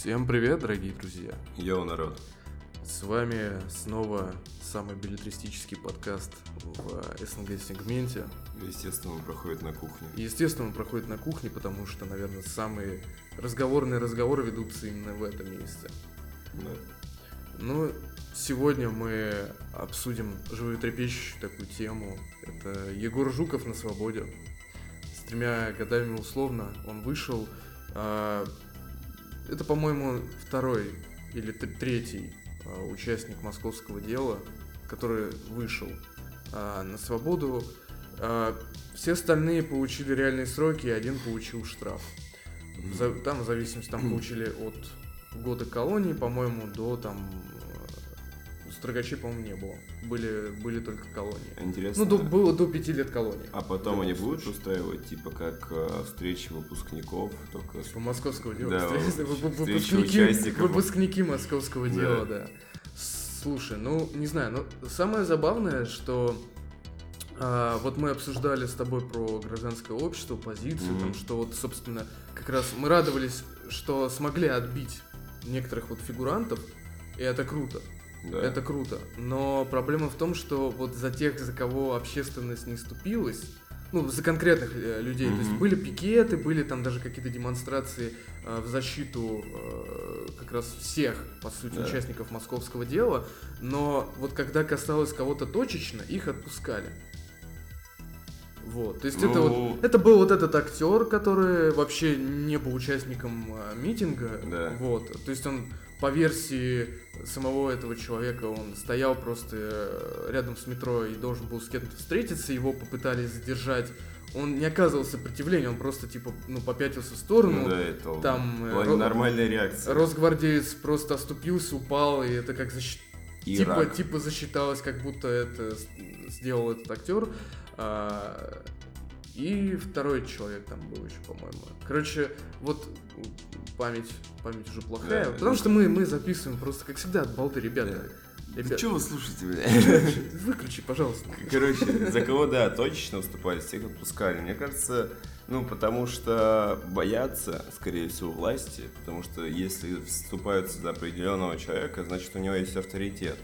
Всем привет, дорогие друзья! Йоу, народ! С вами снова самый билетристический подкаст в СНГ-сегменте. Естественно, он проходит на кухне. Естественно, он проходит на кухне, потому что, наверное, самые разговорные разговоры ведутся именно в этом месте. Да. Ну, сегодня мы обсудим животрепещущую такую тему. Это Егор Жуков на свободе. С тремя годами условно он вышел. Это, по-моему, второй или третий а, участник московского дела, который вышел а, на свободу. А, Все остальные получили реальные сроки, и один получил штраф. Там в зависимости там получили от года колонии, по-моему, до там строгачей, по-моему, не было. Были, были только колонии. Интересно. Ну, до- было до пяти лет колонии. А потом они будут устраивать, типа, как э, встречи выпускников, только. По московского дела. Да, Встречи- выпускники, участников. выпускники московского Да. дела, да. Слушай, ну, не знаю, но самое забавное, что а, вот мы обсуждали с тобой про гражданское общество, позицию, Мгм. там, что вот, собственно, как раз мы радовались, что смогли отбить некоторых вот фигурантов, и это круто. Да. Это круто. Но проблема в том, что вот за тех, за кого общественность не ступилась, ну, за конкретных э, людей, то есть были пикеты, были там даже какие-то демонстрации э, в защиту э, как раз всех, по сути, Да. участников московского дела, но вот когда касалось кого-то точечно, их отпускали. Вот, то есть это Ну. вот, это был вот этот актер, который вообще не был участником э, митинга, Да. вот, то есть он по версии самого этого человека, он стоял просто э, рядом с метро и должен был с кем-то встретиться, его попытались задержать, он не оказывал сопротивления, он просто типа, ну, попятился в сторону, Ну да, это там, э, была ро- нормальная реакция. Росгвардеец просто оступился, упал, и это как защ- И типа, типа засчиталось, как будто это сделал этот актер. А, и второй человек там был еще, по-моему. Короче, вот память, память уже плохая. Да, потому ну- что мы, мы записываем просто, как всегда, от балды, ребята. Да Ребят, Че вы слушаете, бля? выключи, пожалуйста. Короче, за кого, да, точно вступали, всех отпускали. Мне кажется, ну, потому что боятся, скорее всего, власти, потому что если вступаются за определенного человека, значит, у него есть авторитет.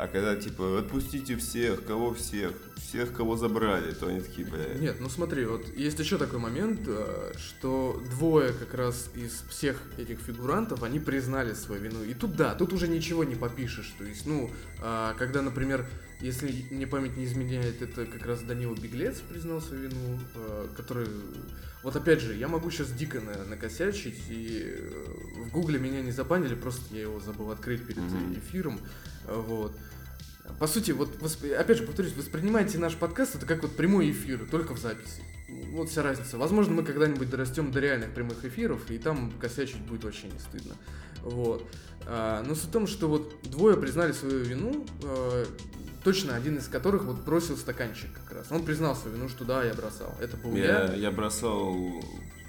А когда, типа, отпустите всех, кого всех, всех, кого забрали, то они такие, бля... Нет, ну смотри, вот есть еще такой момент, э, что двое как раз из всех этих фигурантов, они признали свою вину. И тут да, тут уже ничего не попишешь. То есть, ну, а, когда, например, если мне память не изменяет, это как раз Данила Беглец признал свою вину, э, который... Вот опять же, я могу сейчас дико на- накосячить, и э, в гугле меня не забанили, просто я его забыл открыть перед Мгм. эфиром. Вот. По сути, вот, опять же, повторюсь, воспринимайте наш подкаст это как вот прямой эфир, только в записи. Вот вся разница. Возможно, мы когда-нибудь дорастем до реальных прямых эфиров, и там косячить будет вообще не стыдно. Вот. А, но суть в том, что вот двое признали свою вину, э, точно один из которых вот бросил стаканчик как раз. Он признал свою вину, что да, я бросал. Это был я. Я, я бросал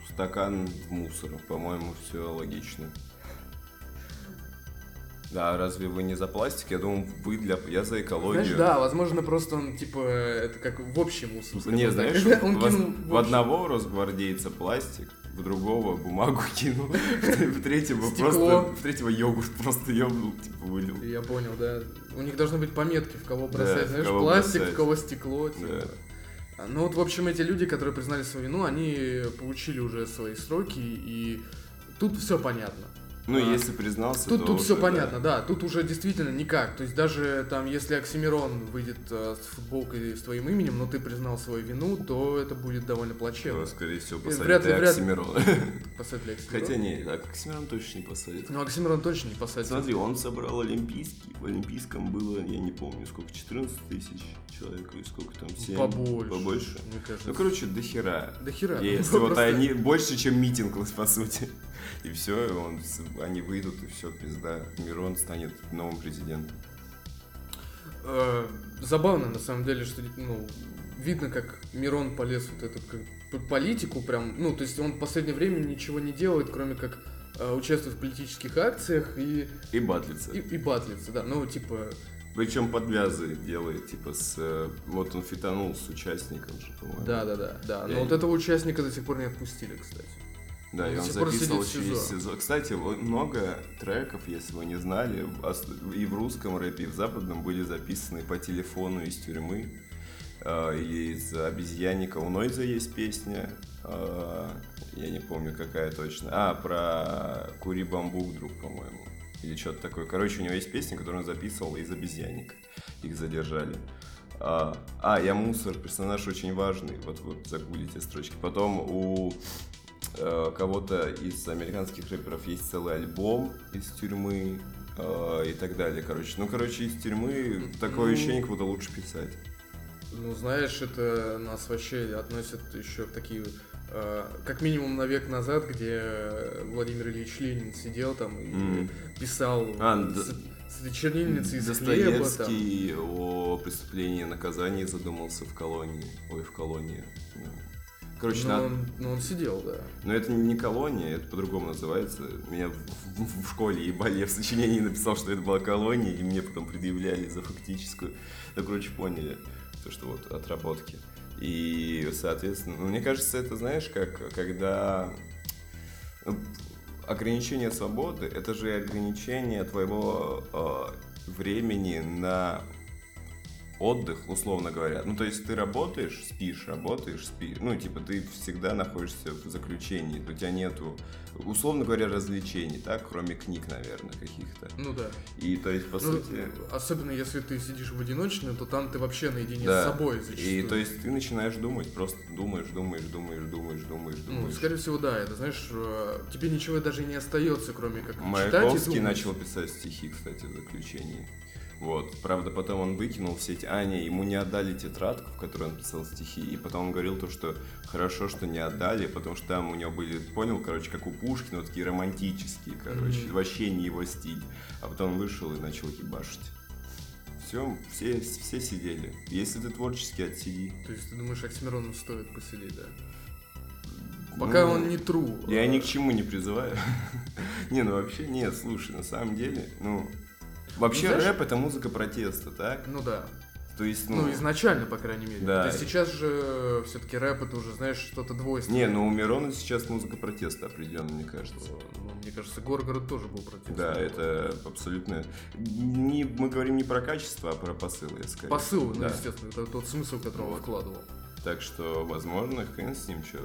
стакан в мусор, по-моему, все логично. Да, разве вы не за пластик? Я думал, вы для... Я за экологию. Знаешь, да, возможно, просто он, типа, это как в общий мусор. Не, знаешь, он в, кинул в общий. одного росгвардейца пластик, в другого бумагу кинул, в третьего просто, в третьего йогурт просто ёбнул, типа вылил. Я понял, да. У них должны быть пометки, в кого бросать, в знаешь, пластик, в кого стекло. Типа. А, Ну вот, в общем, эти люди, которые признали свою вину, они получили уже свои сроки, и тут все понятно. Ну, А, если признался, Тут, то тут все уже, понятно, да. Тут уже действительно никак. То есть даже там, если Оксимирон выйдет э, с футболкой с твоим именем, но ты признал свою вину, то это будет довольно Да, плачевно. то, скорее всего, И посадят вряд ли- вряд Оксимирона. Посадят ли Оксимирона? Хотя не, Оксимирон точно не посадят. Ну, Оксимирон точно не посадят. Смотри, он собрал олимпийский, в олимпийском было, я не помню, сколько, 14 тысяч человек или сколько там, 7? Побольше. Побольше? Мне кажется. Ну, короче, до хера. До хера. Если Ну, вот просто- они больше, чем митинг, по сути. И все, он, они выйдут, и все, пизда. Мирон станет новым президентом. Э, забавно, на самом деле, что ну, видно, как Мирон полез вот эту как, политику прям, ну, то есть он в последнее время ничего не делает, кроме как э, участвует в политических акциях и, И батлится. и, и батлится, да, ну, типа, Причем подвязы делает, типа с... э, Вот он фитанул с участником же, по-моему. да, да, да, да, но Я- вот этого участника до сих пор не отпустили, кстати. Да, и он записывал еще СИЗО. Кстати, много треков, если вы не знали, и в русском рэпе, и в западном были записаны по телефону из тюрьмы. э, Или из обезьянника. У Нойза есть песня. э, Я не помню, какая точно. А, про Кури бамбук, друг, по-моему. Или что-то такое. Короче, у него есть песня, которую он записывал из обезьянника. Их задержали. А, а, я мусор, персонаж очень важный. Вот, вот загуглите строчки. Потом у кого-то из американских рэперов есть целый альбом из тюрьмы э, и так далее, короче. Ну, короче, из тюрьмы такое Ну, ощущение, как будто лучше писать. Ну, знаешь, это нас вообще относят еще в такие, э, как минимум на век назад, где Владимир Ильич Ленин сидел там и Мгм. писал А, с, с чернильницей из хлеба там. О преступлении и наказании задумался в колонии. Ой, в колонии. Ну, Короче, Но надо- он, но он сидел, да. Но это не колония, это по-другому называется. Меня в, в- в школе ебали, я в сочинении написал, что это была колония, и мне потом предъявляли за фактическую. Ну, короче, поняли, то, что вот отработки. И, соответственно, ну, мне кажется, это, знаешь, как когда ну, ограничение свободы, это же ограничение твоего э, времени на отдых, условно говоря. Ну, то есть ты работаешь, спишь, работаешь, спишь. Ну, типа, ты всегда находишься в заключении. У тебя нету, условно говоря, развлечений, так? Кроме книг, наверное, каких-то. Ну да. И, то есть, по Ну, сути... особенно если ты сидишь в одиночном, то там ты вообще наедине Да. с собой зачастую. И то есть ты начинаешь думать, просто думаешь, думаешь, думаешь, думаешь, думаешь, Ну, думаешь. скорее всего, да, это знаешь, э, тебе ничего даже не остается, кроме как читать и Маяковский думать. начал писать стихи, кстати, в заключении. Вот. Правда, потом он выкинул все эти... А, не, ему не отдали тетрадку, в которой он писал стихи. И потом он говорил то, что хорошо, что не отдали, потому что там у него были, понял, короче, как у Пушкина, такие романтические, короче, Мгм. вообще не его стиль. А потом вышел и начал ебашить. Все, все, все сидели. Если ты творческий, отсиди. То есть ты думаешь, Оксимирону стоит посидеть, да? Пока Ну, он не тру. Я ни к чему не призываю. Не, ну вообще нет, слушай, на самом деле, ну... Вообще знаешь- рэп это музыка протеста, так? Ну да. То есть, Ну, ну... изначально, по крайней мере. Да. То есть сейчас же все-таки рэп это уже, знаешь, что-то двойственное. Не, ну у Мирона сейчас музыка протеста определенно, мне кажется. Ну, мне кажется, Горгород тоже был против. Да, это абсолютно... Не, мы говорим не про качество, а про посыл, я скорее. Посыл, ну, Да. естественно, это тот смысл, который он Вот. вкладывал. Так что, возможно, хрен с ним, что...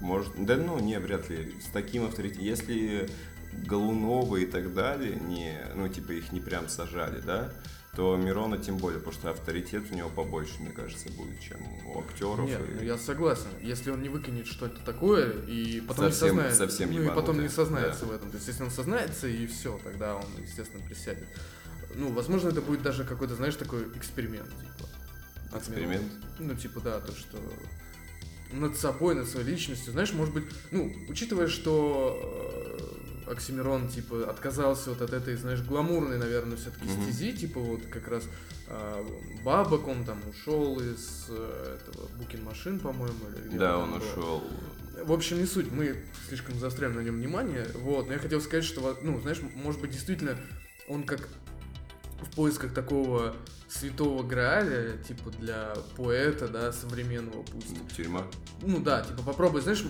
Может... Да ну, не, вряд ли. С таким авторитетом... Если Голунова и так далее, не, ну, типа, их не прям сажали, да, то Мирона тем более, потому что авторитет у него побольше, мне кажется, будет, чем у актеров. Нет, и- ну я согласен. Если он не выкинет что-то такое, и потом Совсем- не сознается. совсем ну и потом не сознается да. в этом. То есть, если он сознается, и все, тогда он, естественно, присядет. Ну, возможно, это будет даже какой-то, знаешь, такой эксперимент, типа. Эксперимент? Ну, типа, да, то, что над собой, над своей личностью, знаешь, может быть, ну, учитывая, что э, Оксимирон, типа, отказался вот от этой, знаешь, гламурной, наверное, все-таки Мгм. стези, типа, вот как раз э, бабок, он там ушел из э, этого Букин Машин, по-моему, или Да, он был. ушел. В общем, не суть, мы слишком заостряем на нем внимание, вот, но я хотел сказать, что, ну, знаешь, может быть, действительно, он как в поисках такого святого Грааля, типа для поэта, да, современного пусть. Тюрьма. Ну да, типа попробуй, знаешь,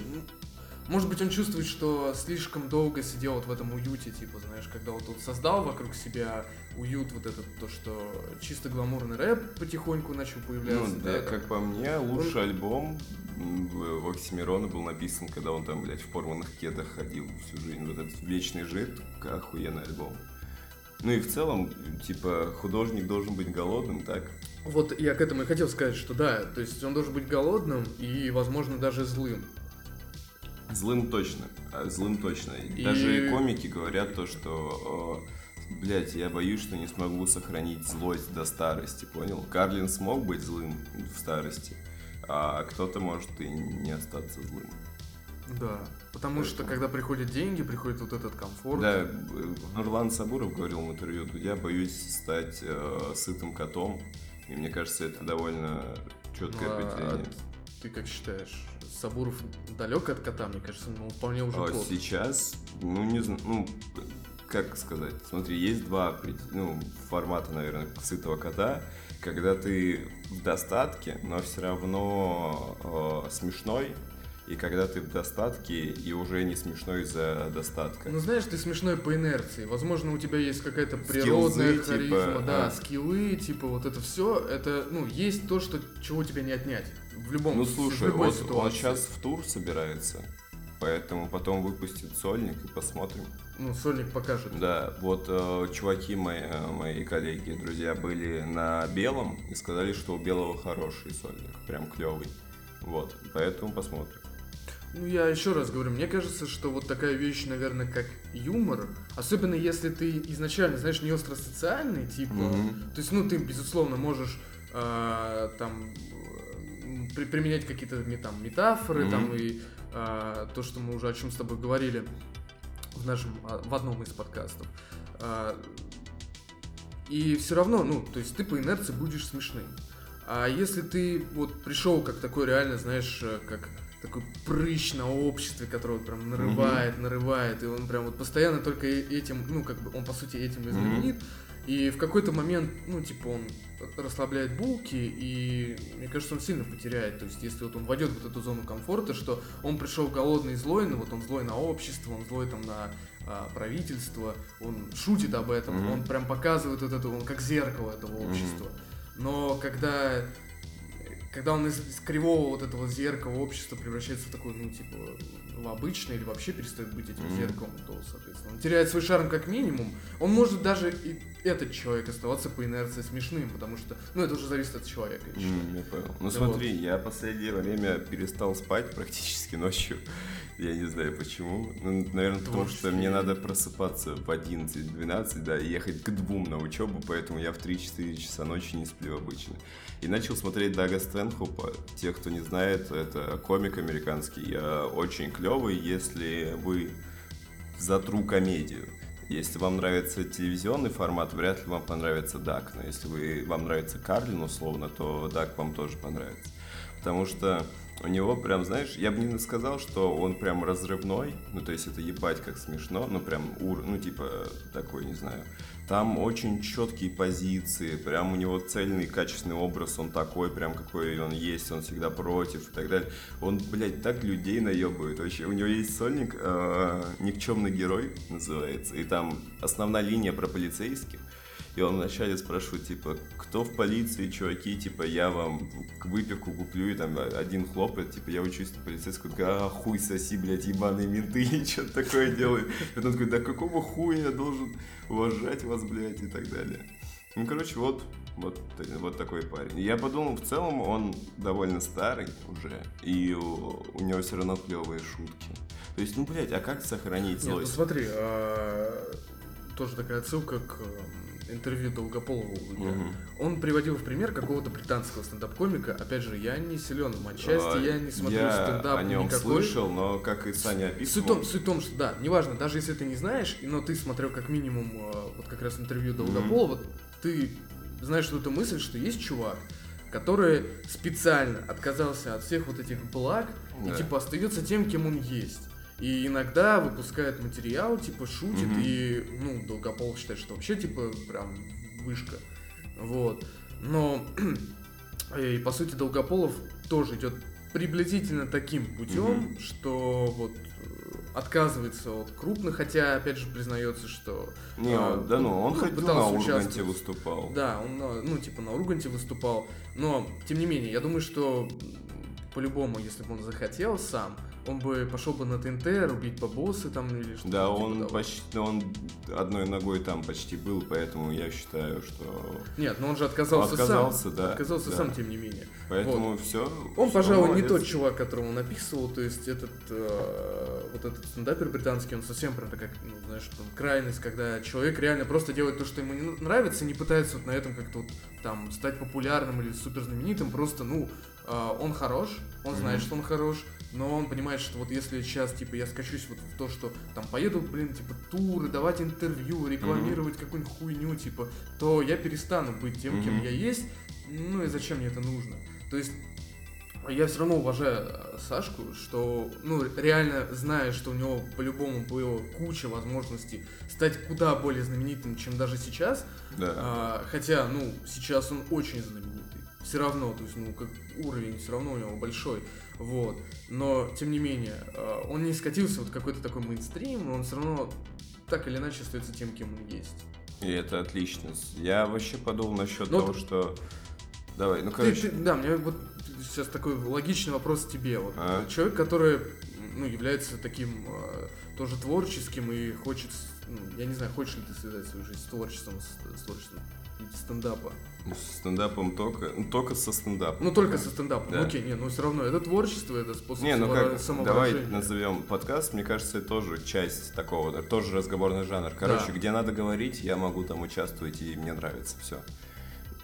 может быть он чувствует, что слишком долго сидел вот в этом уюте, типа, знаешь, когда вот он создал вокруг себя уют вот этот, то, что чисто гламурный рэп потихоньку начал появляться. Ну, да, как по мне, лучший Он- альбом Оксимирона был написан, когда он там, блядь, в порванных кедах ходил всю жизнь. Вот этот вечный жид, охуенный альбом. Ну и в целом, типа, художник должен быть голодным, так? Вот я к этому и хотел сказать, что да, то есть он должен быть голодным и, возможно, даже злым. Злым точно, а, злым точно. И- Даже комики говорят то, что, блять, я боюсь, что не смогу сохранить злость до старости, понял? Карлин смог быть злым в старости, а кто-то может и не остаться злым. Да. Потому что, Поэтому- когда приходят деньги, приходит вот этот комфорт. Да, Нурлан Сабуров говорил в интервью, я боюсь стать э, сытым котом, и мне кажется, это довольно четкое Ну, а определение. Ты как считаешь, Сабуров далек от кота, мне кажется, ну, вполне уже А кот. сейчас, ну не знаю, ну как сказать, смотри, есть два ну, формата, наверное, сытого кота, когда ты в достатке, но все равно э, смешной, и когда ты в достатке, и уже не смешно из-за достатка. Ну, знаешь, ты смешной по инерции. Возможно, у тебя есть какая-то природная Скиллзы, харизма, типа, да, а. скиллы, типа вот это все, это, ну, есть то, что, чего тебе не отнять. В любом Ну слушай, любой вот ситуации. он сейчас в тур собирается, поэтому потом выпустит сольник и посмотрим. Ну, сольник покажет. Да, вот э, чуваки мои, э, мои коллеги, друзья были на белом и сказали, что у белого хороший сольник, прям клевый. Вот, поэтому посмотрим. Ну, я еще раз говорю, мне кажется, что вот такая вещь, наверное, как юмор, особенно если ты изначально, знаешь, не остросоциальный, типа, Мгм. то есть, ну, ты, безусловно, можешь а, там при- применять какие-то там метафоры, Мгм. там и а, то, что мы уже о чем с тобой говорили в нашем, а, в одном из подкастов. А, и все равно, ну, то есть ты по инерции будешь смешным. А если ты вот пришел как такой реально, знаешь, э, как такой прыщ на обществе, который вот прям нарывает, нарывает, и он прям вот постоянно только этим, ну, как бы он по сути этим и знаменит, и в какой-то момент, ну, типа, он расслабляет булки, и мне кажется, он сильно потеряет. То есть, если вот он войдет в вот эту зону комфорта, что он пришел голодный и злой, ну вот он злой на общество, он злой там на а, правительство, он шутит об этом, Мгм. он прям показывает вот это, он как зеркало этого общества. Но когда когда он из, из кривого вот этого зеркала общества превращается в такой, ну, типа, в обычное или вообще перестает быть этим Мгм. зеркалом, то, соответственно, он теряет свой шарм как минимум. Он может даже и этот человек оставаться по инерции смешным, потому что, ну, это уже зависит от человека, я считаю. М, я понял. Ну Да смотри, я последнее время перестал спать практически ночью. Я не знаю почему. Ну, наверное, потому что мне надо просыпаться в 11-12, да, и ехать к двум на учебу, поэтому я в 3-4 часа ночи не сплю обычно. И начал смотреть Дага Стэнхопа. Те, кто не знает, это комик американский. э, Очень клевый, если вы за тру комедию. Если вам нравится телевизионный формат, вряд ли вам понравится Дак. Но если вы, вам нравится Карлин условно, то Дак вам тоже понравится. Потому что у него прям, знаешь, я бы не сказал, что он прям разрывной, ну то есть это ебать как смешно, ну прям, ур, ну типа такой, не знаю. Там очень четкие позиции, прям у него цельный, качественный образ, он такой, прям какой он есть, он всегда против и так далее. Он, блядь, так людей наебывает вообще. У него есть сольник, э, «Никчемный герой» называется, и там основная линия про полицейских. И он вначале спрашивает, типа, кто в полиции, чуваки, типа, я вам выпивку куплю, и там один хлопает, типа, я учусь на полицейскую, а, хуй соси, блядь, ебаные менты, или что-то такое делает. И он такой, да какого хуя я должен уважать вас, блядь, и так далее. Ну, короче, вот, вот, вот такой парень. И Я подумал, в целом он довольно старый уже, и у, у него все равно клевые шутки. То есть, ну, блядь, а как сохранить Нет, ну смотри, а, тоже такая отсылка к интервью Долгополова у Дудя. Мгм. Он приводил в пример какого-то британского стендап-комика. Опять же, я не силен в матчасти, А, я не смотрю я стендап о нем никакой. слышал, но как и Саня Суть в, описывал... том, суть в том, что да, неважно, даже если ты не знаешь, и- но ты смотрел как минимум э, вот как раз интервью Долгополова, ты знаешь вот эту мысль, что есть чувак, который специально отказался от всех вот этих благ и Да. типа остается тем, кем он есть. И иногда выпускает материал, типа шутит, Мгм. и, ну, Долгополов считает, что вообще, типа, прям вышка. Вот. Но, и по сути, Долгополов тоже идет приблизительно таким путем, что вот э, отказывается от крупных, хотя, опять же, признается, что... Не, а, да ну, он ну, ходил на Урганте выступал. Да, он, ну, типа, на Урганте выступал. Но, тем не менее, я думаю, что по-любому, если бы он захотел сам, он бы пошел бы на ТНТ, рубить бабосы там или что-то. Да, типа он того. почти, он одной ногой там почти был, поэтому я считаю, что... Нет, но он же отказался, Отказался, сам. да, Отказался да. сам, тем не менее. Поэтому все. Он, пожалуй, не тот чувак, которого он описывал, то есть этот, э, вот этот стендапер британский, он совсем прям такая, ну, знаешь, там, крайность, когда человек реально просто делает то, что ему не нравится, и не пытается вот на этом как-то вот там стать популярным или супер знаменитым, просто, ну, он хорош, он знает, Мгм. что он хорош, но он понимает, что вот если сейчас, типа, я скачусь вот в то, что там поеду, блин, типа, туры, давать интервью, рекламировать какую-нибудь хуйню, типа, то я перестану быть тем, кем Мгм. я есть, ну и зачем мне это нужно? То есть я все равно уважаю э, Сашку, что, ну, реально зная, что у него по-любому было куча возможностей стать куда более знаменитым, чем даже сейчас. Да. А, хотя, ну, сейчас он очень знаменитый. Все равно, то есть, ну, как уровень все равно у него большой. Вот. Но, тем не менее, э, он не скатился вот какой-то такой мейнстрим, но он все равно так или иначе остается тем, кем он есть. И это отлично. Я вообще подумал насчет Ну, того, ты- что... Давай, ну Ты- короче... ты- да, мне вот сейчас такой логичный вопрос тебе. Вот А? человек, который ну, является таким э, тоже творческим и хочет, ну, я не знаю, хочешь ли ты связать свою жизнь с творчеством, с, с творчеством стендапа. Ну, С стендапом только, ну, только со стендапом. Ну только со стендапом. Да. Ну, окей, не, но все равно это творчество, это способ Не, ну как, давай назовем подкаст, мне кажется, это тоже часть такого, да, тоже разговорный жанр. Короче, Да. где надо говорить, я могу там участвовать, и мне нравится все.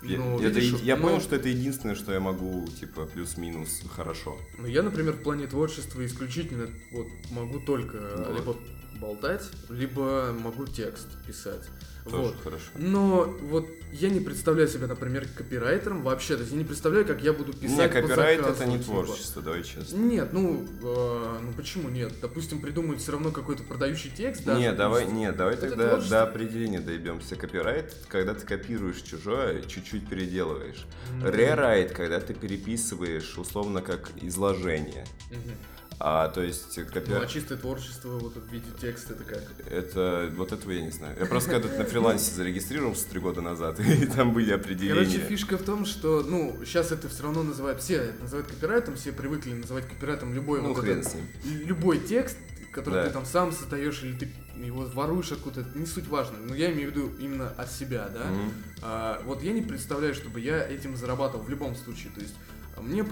Я, Ну, это видишь, е- я ну- понял, что это единственное, что я могу, типа, плюс-минус хорошо. Ну, я, например, в плане творчества исключительно вот могу только Вот. либо болтать, либо могу текст писать. Тоже Вот. хорошо. Но вот я не представляю себя, например, копирайтером вообще. То есть я не представляю, как я буду писать Не, копирайт заказу, это не типа. творчество, давай честно. Нет, ну, э, ну почему нет? Допустим, придумают все равно какой-то продающий текст. даже, Не, то давай, есть- не, давай это тогда творчество. до определения доебемся. Копирайт, когда ты копируешь чужое, чуть-чуть переделываешь. Ну, Рерайт, когда ты переписываешь условно как изложение. мгм. А, то есть Ну, а чистое творчество вот в виде текста это как? Это, вот этого я не знаю. Я просто когда на фрилансе зарегистрировался три года назад, и там были определения. Короче, фишка в том, что, ну, сейчас это все равно называют, все называют копирайтом, все привыкли называть копирайтом любой Ну, вот хрен этот- с ним. любой текст, который Да. ты там сам создаешь, или ты его воруешь откуда, не суть важно. Но я имею в виду именно от себя, да. Мгм. А, вот я не представляю, чтобы я этим зарабатывал в любом случае. То есть а мне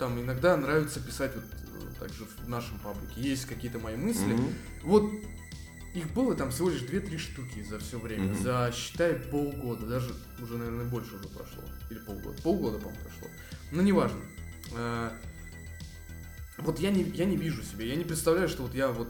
там иногда нравится писать вот также в нашем паблике. Есть какие-то мои мысли. Мгм. Вот их было там всего лишь 2-3 штуки за все время. Мгм. За, считай, полгода. Даже уже, наверное, больше уже прошло. Или полгода. Полгода, по-моему, прошло. Но неважно. А, Вот я не, я не вижу себя. Я не представляю, что вот я вот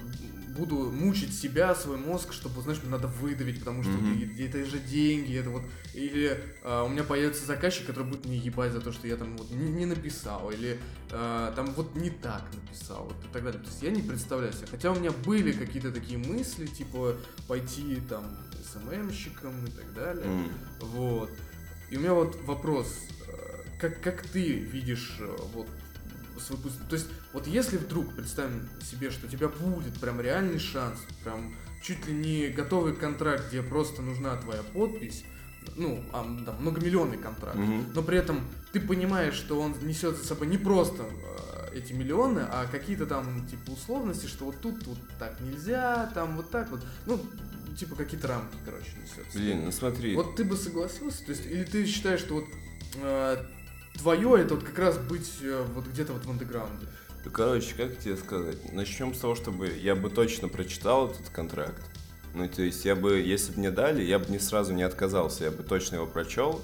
буду мучить себя, свой мозг, чтобы, знаешь, мне надо выдавить, потому что Мгм. и- это же деньги, это вот... Или а, у меня появится заказчик, который будет мне ебать за то, что я там вот не, не написал, или а, там вот не так написал, вот и так далее. То есть я не представляю себе. Хотя у меня были какие-то такие мысли, типа пойти там СММщиком и так далее. М. Вот. И у меня вот вопрос, э, как, как ты видишь э, вот свой путь? То есть, вот если вдруг представим себе, что у тебя будет прям реальный шанс, прям чуть ли не готовый контракт, где просто нужна твоя подпись, ну, а, там, многомиллионный контракт, Мгм. но при этом ты понимаешь, что он несет за собой не просто э, эти миллионы, а какие-то там, типа, условности, что вот тут вот так нельзя, там вот так вот, ну, типа, какие-то рамки, короче, несет. Блин, ну смотри. Вот ты бы согласился? То есть, или ты считаешь, что вот твое это вот как раз быть э, вот где-то вот в андеграунде? Ну, короче, как тебе сказать? Начнем с того, чтобы я бы точно прочитал этот контракт. Ну, то есть я бы, если бы мне дали, я бы не сразу не отказался, я бы точно его прочел,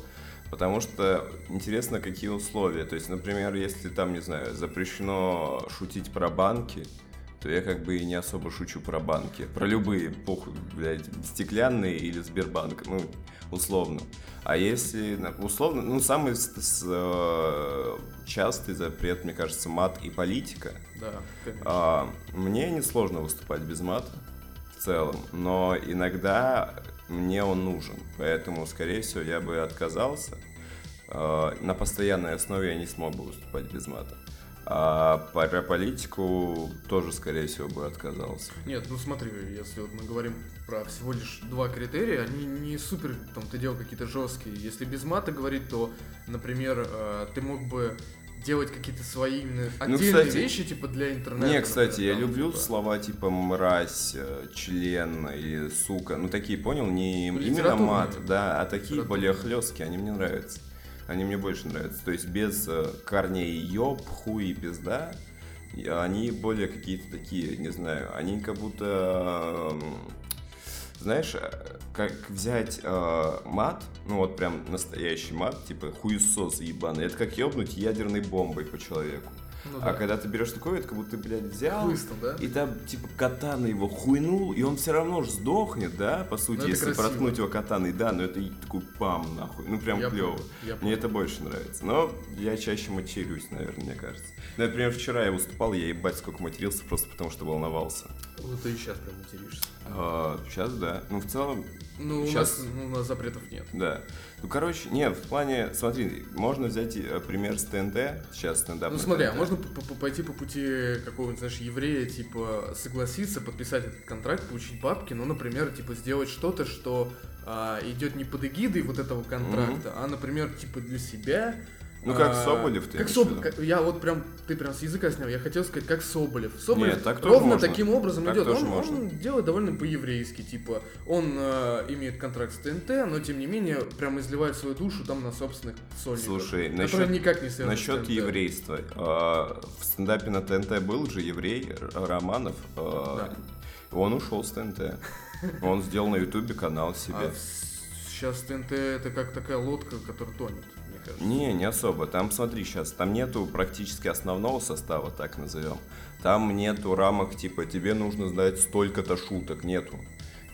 потому что интересно, какие условия. То есть, например, если там, не знаю, запрещено шутить про банки, то я как бы и не особо шучу про банки. Про любые, похуй, блядь, стеклянные или Сбербанк, ну, условно. А если, условно, ну, самый с- с- э, частый запрет, мне кажется, мат и политика. Да, конечно. А, мне несложно выступать без мата в целом, но иногда мне он нужен, поэтому, скорее всего, я бы отказался. А, на постоянной основе я не смог бы выступать без мата. А про политику тоже, скорее всего, бы отказался. Нет, ну смотри, если вот мы говорим про всего лишь два критерия, они не супер, там, ты делал какие-то жесткие. Если без мата говорить, то, например, э, ты мог бы делать какие-то свои именно отдельные Ну, кстати, вещи, типа для интернета. Не, кстати, я например, там, люблю типа. слова типа мразь, э, член или сука. Ну, такие, понял, не именно Литературные. мат, да, а такие более хлесткие, они мне нравятся. Они мне больше нравятся. То есть без э, корней ёб, хуй и пизда, они более какие-то такие, не знаю, они как будто... эм, Знаешь, э, как взять э, мат, ну вот прям настоящий мат, типа хуесос ебаный, это как ёбнуть ядерной бомбой по человеку. Ну, А да. когда ты берешь такой, это как будто ты, блядь, взял, Хлыстом, да? и там, типа, катана его хуйнул, и он все равно же сдохнет, да, по сути, Ну, если красиво. проткнуть его катаной, да, но это такой пам, нахуй, ну, прям Я клево. Мне понял. это больше нравится. Но я чаще матерюсь, наверное, мне кажется. Ну, Например, вчера я выступал, я ебать сколько матерился, просто потому что волновался. Вот ты и сейчас прям материшься. А, сейчас да. Ну, в целом, Ну, у Щас- нас, ну, у нас запретов нет. да. Ну, короче, нет, в плане, смотри, можно взять э, пример с ТНТ, сейчас стендап. Ну смотри, а можно пойти по пути какого-нибудь, знаешь, еврея, типа, согласиться, подписать этот контракт, получить бабки, ну, например, типа, сделать что-то, что а, идет не под эгидой вот этого контракта, а, например, типа, для себя. Ну, как А, Соболев, ты Как Соболев. Я вот прям, ты прям с языка снял, я хотел сказать, как Соболев. Соболев Нет, так ровно можно. таким образом Так идет. Он, можно. он делает довольно по-еврейски, типа, он э, имеет контракт с ТНТ, но тем не менее, прям изливает свою душу там на собственных сольниках. Слушай, насчет- никак не связаны Насчет еврейства. А, В стендапе на ТНТ был же еврей Романов. а, Он ушел с ТНТ. Он сделал на Ютубе канал себе. А сейчас ТНТ это как такая лодка, которая тонет, кажется. Не, не особо. Там, смотри, сейчас, там нету практически основного состава, так назовем. Там нету рамок, типа, тебе нужно знать столько-то шуток, нету.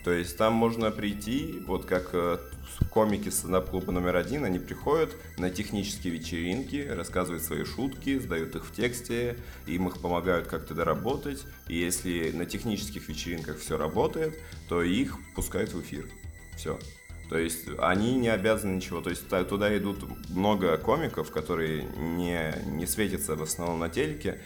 То есть там можно прийти, вот как э, комики стендап-клуба номер один, они приходят на технические вечеринки, рассказывают свои шутки, сдают их в тексте, им их помогают как-то доработать. И если на технических вечеринках все работает, то их пускают в эфир. Все. То есть они не обязаны ничего. То есть туда идут много комиков, которые не, не светятся в основном на телеке.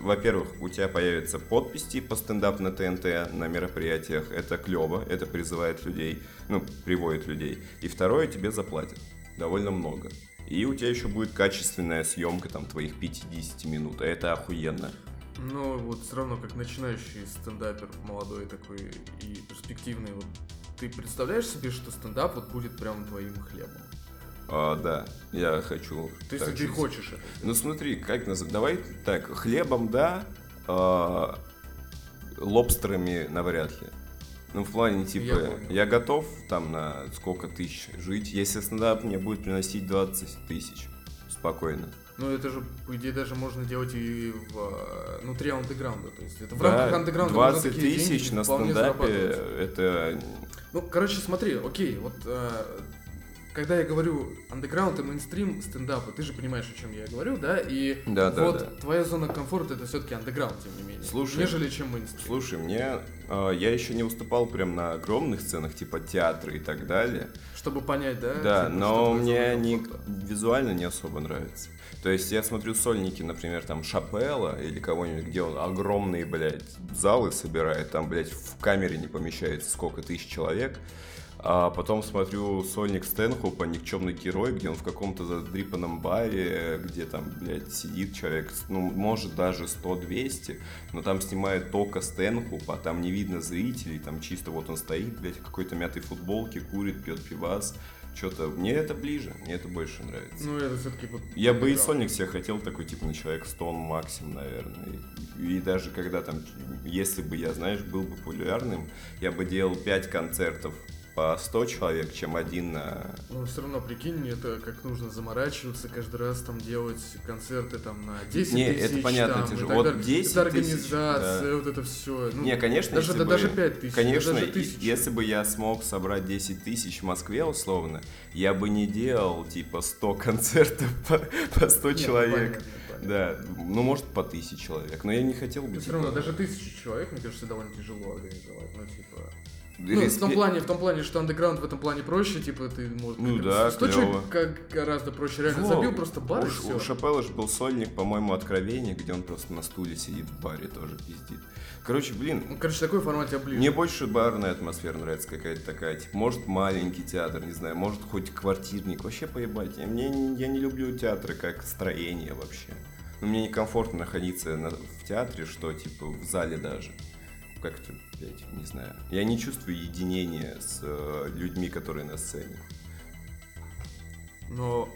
Во-первых, у тебя появятся подписи по стендап на ТНТ на мероприятиях. Это клево, это призывает людей, ну, приводит людей. И второе, тебе заплатят довольно много. И у тебя еще будет качественная съемка там твоих 5-10 минут. А это охуенно. Но вот все равно, как начинающий стендапер, молодой такой и перспективный, вот ты представляешь себе, что стендап вот будет прям твоим хлебом? А, да, я хочу. То есть ты жить. хочешь это? Ну смотри, как называть? Давай так, хлебом да, а, лобстерами навряд ли. Ну, в плане, типа, Я я, готов там на сколько тысяч жить, если стендап мне будет приносить 20 тысяч. Спокойно. Ну это же, по идее, даже можно делать и в, э, внутри андеграунда. То есть это в Да, рамках андеграунда можно 20 такие тысяч деньги на вполне стендапе, это... Ну, короче, смотри, окей, вот э, когда я говорю андеграунд и мейнстрим стендапа, ты же понимаешь, о чем я говорю, да? И Да, да, вот да. твоя зона комфорта это все-таки андеграунд, тем не менее. Слушай, нежели чем мейнстрим. Слушай, мне... э, я еще не выступал прям на огромных сценах, типа театры и так далее. Чтобы понять, да? Да, типа, но мне комфорта. визуально не особо нравятся. То есть я смотрю сольники, например, там Шапелла или кого-нибудь, где он огромные, блядь, залы собирает, там, блядь, в камере не помещается сколько тысяч человек. А потом смотрю сольник Стэнхопа «Никчемный герой», где он в каком-то задрипанном баре, где там, блядь, сидит человек, ну, может, даже 100-200, но там снимает только Стэнхоп, а там не видно зрителей, там чисто вот он стоит, блядь, в какой-то мятой футболке, курит, пьет пивас. Что-то, мне это ближе, мне это больше нравится. Ну, это все-таки. Я бы и сольник себе хотел такой, типа, на человек 100 максимум, наверное. И, и даже когда там, если бы я, знаешь, был бы популярным, я бы делал 5 концертов по 100 человек, чем один на... Ну, все равно, прикинь, это как нужно заморачиваться, каждый раз там делать концерты там на 10 Не, тысяч. это понятно, там, так Вот далее. 10 Это тысяч, организация, да. вот это все. Ну, Не, конечно, даже, если да, бы, даже 5 тысяч, конечно, даже тысячу. если бы я смог собрать 10 тысяч в Москве, условно, я бы не делал, типа, 100 концертов по, по 100 Нет, ну, человек. понятно, понятно. Да, ну, может, по 1000 человек, но я не хотел бы, Но все типа, равно, даже тысячи человек, мне кажется, довольно тяжело организовать. Ну, типа. Ну, в том плане, в том плане, что андеграунд в этом плане проще, типа, ты можешь. Ну да, 100 клёво. человек как гораздо проще. Реально, Во, забил просто бар у, и все. у Шапелла же был сольник, по-моему, «Откровение», где он просто на стуле сидит в баре, тоже пиздит. Короче, блин, Ну, короче, такой формат тебя ближе. мне больше барная атмосфера нравится какая-то такая. Типа, может, маленький театр, не знаю, может, хоть квартирник. Вообще поебать. Я, мне, не- я не люблю театры как строение вообще. Ну, мне некомфортно находиться на- в театре, что, типа, в зале даже. Как-то, блядь, не знаю. Я не чувствую единения с э, людьми, которые на сцене. Но,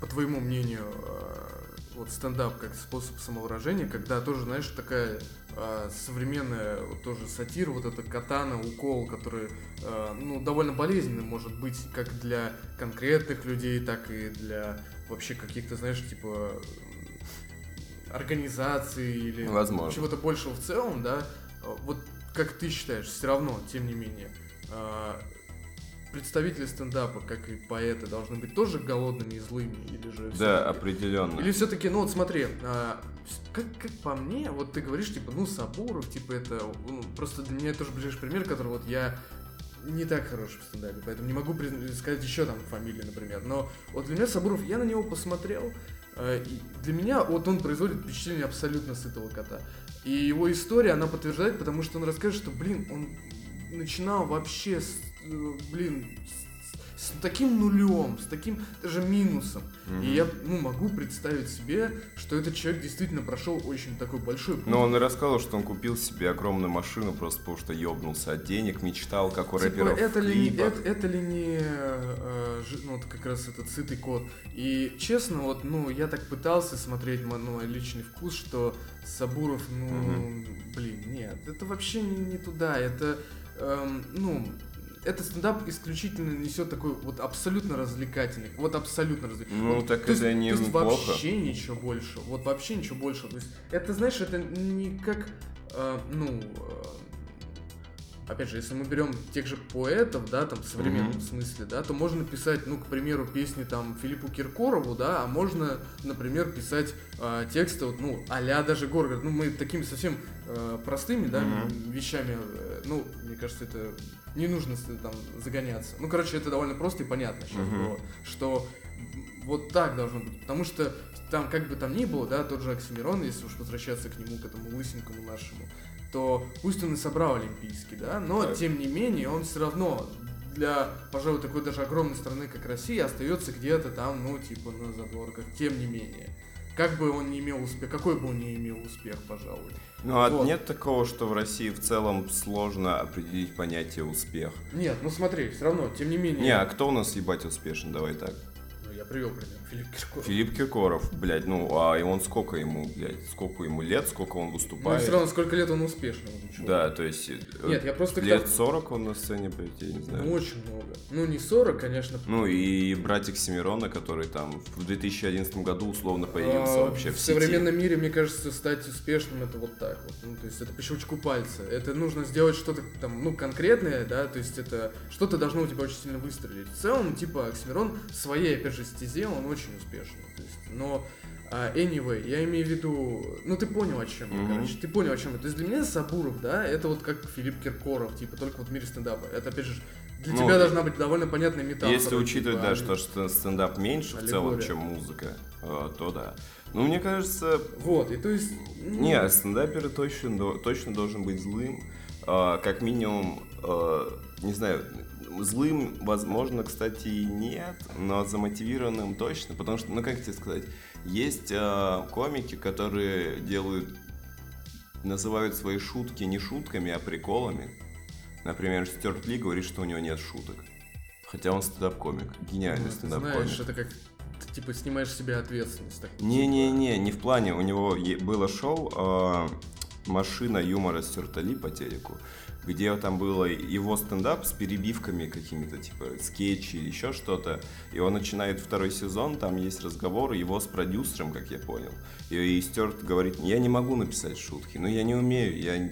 по твоему мнению, э, вот стендап как способ самовыражения, когда тоже, знаешь, такая э, современная вот тоже сатира, вот эта катана, укол, который, э, ну, довольно болезненный может быть как для конкретных людей, так и для вообще каких-то, знаешь, типа м, организаций или чего-то большего в целом, да, вот как ты считаешь, все равно, тем не менее, э, представители стендапа, как и поэты, должны быть тоже голодными и злыми, или же... Да, определенно. Или все-таки, ну вот смотри, а, вс- как, как по мне, вот ты говоришь, типа, ну, Сабуров, типа, это, ну, просто для меня это тоже ближайший пример, который вот я не так хорош в стендапе, поэтому не могу сказать еще там фамилии, например. Но вот для меня Сабуров, я на него посмотрел, э, и для меня вот он производит впечатление абсолютно сытого кота. И его история, она подтверждает, потому что он расскажет, что, блин, он начинал вообще, с, э, блин, с, с таким нулем, с таким даже минусом. И я ну, могу представить себе, что этот человек действительно прошел очень такой большой путь. Но он и рассказал, что он купил себе огромную машину просто потому, что ёбнулся от денег, мечтал, как у Типа, рэперов это, ли, не- это, это ли не э, ну, вот как раз этот сытый кот? И честно, вот, ну, я так пытался смотреть мой, ну, мой личный вкус, что Сабуров, ну, Мгм. блин, нет, это вообще не, не туда, это, эм, ну, это стендап исключительно несет такой вот абсолютно развлекательный, вот абсолютно развлекательный. Ну, Вот, так то есть- это не то есть плохо. вообще ничего больше, вот вообще ничего больше. То есть это, знаешь, это не как, э, ну, э, опять же, если мы берем тех же поэтов, да, там в современном Мгм. смысле, да, то можно писать, ну, к примеру, песни там Филиппу Киркорову, да, а можно, например, писать э, тексты, вот, ну, а даже Горгород, ну, мы такими совсем э, простыми, да, Мгм. вещами, э, ну, мне кажется, это не нужно там загоняться. Ну, короче, это довольно просто и понятно сейчас Мгм. было, что вот так должно быть, потому что там, как бы там ни было, да, тот же Оксимирон, если уж возвращаться к нему, к этому лысенькому нашему, то пусть он и собрал Олимпийский, да, но Так. тем не менее он все равно для, пожалуй, такой даже огромной страны, как Россия, остается где-то там, ну, типа, на задворках, тем не менее. Как бы он не имел успех, какой бы он не имел успех, пожалуй. Ну, а Вот. нет такого, что в России в целом сложно определить понятие успех? Нет, ну смотри, все равно, тем не менее. Не, а кто у нас ебать успешен? Давай так. Ну, я привел пример, Филипп Киркоров. Филипп Киркоров, блядь, ну, а и он сколько ему, блядь, сколько ему лет, сколько он Ну, выступает? все равно, сколько лет он успешный. чувак. Да, то есть... э, Нет, я просто... Лет как- 40 он на сцене, блядь, я не знаю. Ну, очень много. Ну, не 40, конечно. Ну и братик Семирона, который там в 2011 году условно появился А, вообще в, в сети. современном мире, мне кажется, стать успешным это вот так вот. Ну, то есть это по щелчку пальца. Это нужно сделать что-то там, ну, конкретное, да, то есть это что-то должно у тебя очень сильно выстрелить. В целом, типа, Оксимирон своей, опять же, стезе, он очень успешный. То есть, но а, anyway, я имею в виду, ну ты понял о чем, Мгм. короче, ты понял о чем. То есть для меня Сабуров, да, это вот как Филипп Киркоров, типа только вот в мире стендапа. Это опять же для Ну, тебя должна быть довольно понятная метафора. Если учитывать, типа, да, что ст- стендап меньше в целом, Аллегория. чем музыка, э, то да. Ну, мне кажется, Вот, и то есть... ну, не, стендаперы точно, до- точно должен быть злым. Э, Как минимум, э, не знаю, злым, возможно, кстати, и нет, но замотивированным точно, потому что, ну, как тебе сказать, есть э, комики, которые делают, называют свои шутки не шутками, а приколами. Например, Стюарт Ли говорит, что у него нет шуток. Хотя он стендап-комик, ну, гениальный ты стендап-комик. знаешь, это как ты, типа снимаешь с себя ответственность. Так, типа. Не-не-не, не в плане. У него е- было шоу э, «Машина юмора Стюарта Ли» по телеку, где там было его стендап с перебивками какими-то, типа скетчи, еще что-то. И он начинает второй сезон, там есть разговор его с продюсером, как я понял. И, и Стюарт говорит, я не могу написать шутки, ну я не умею, я,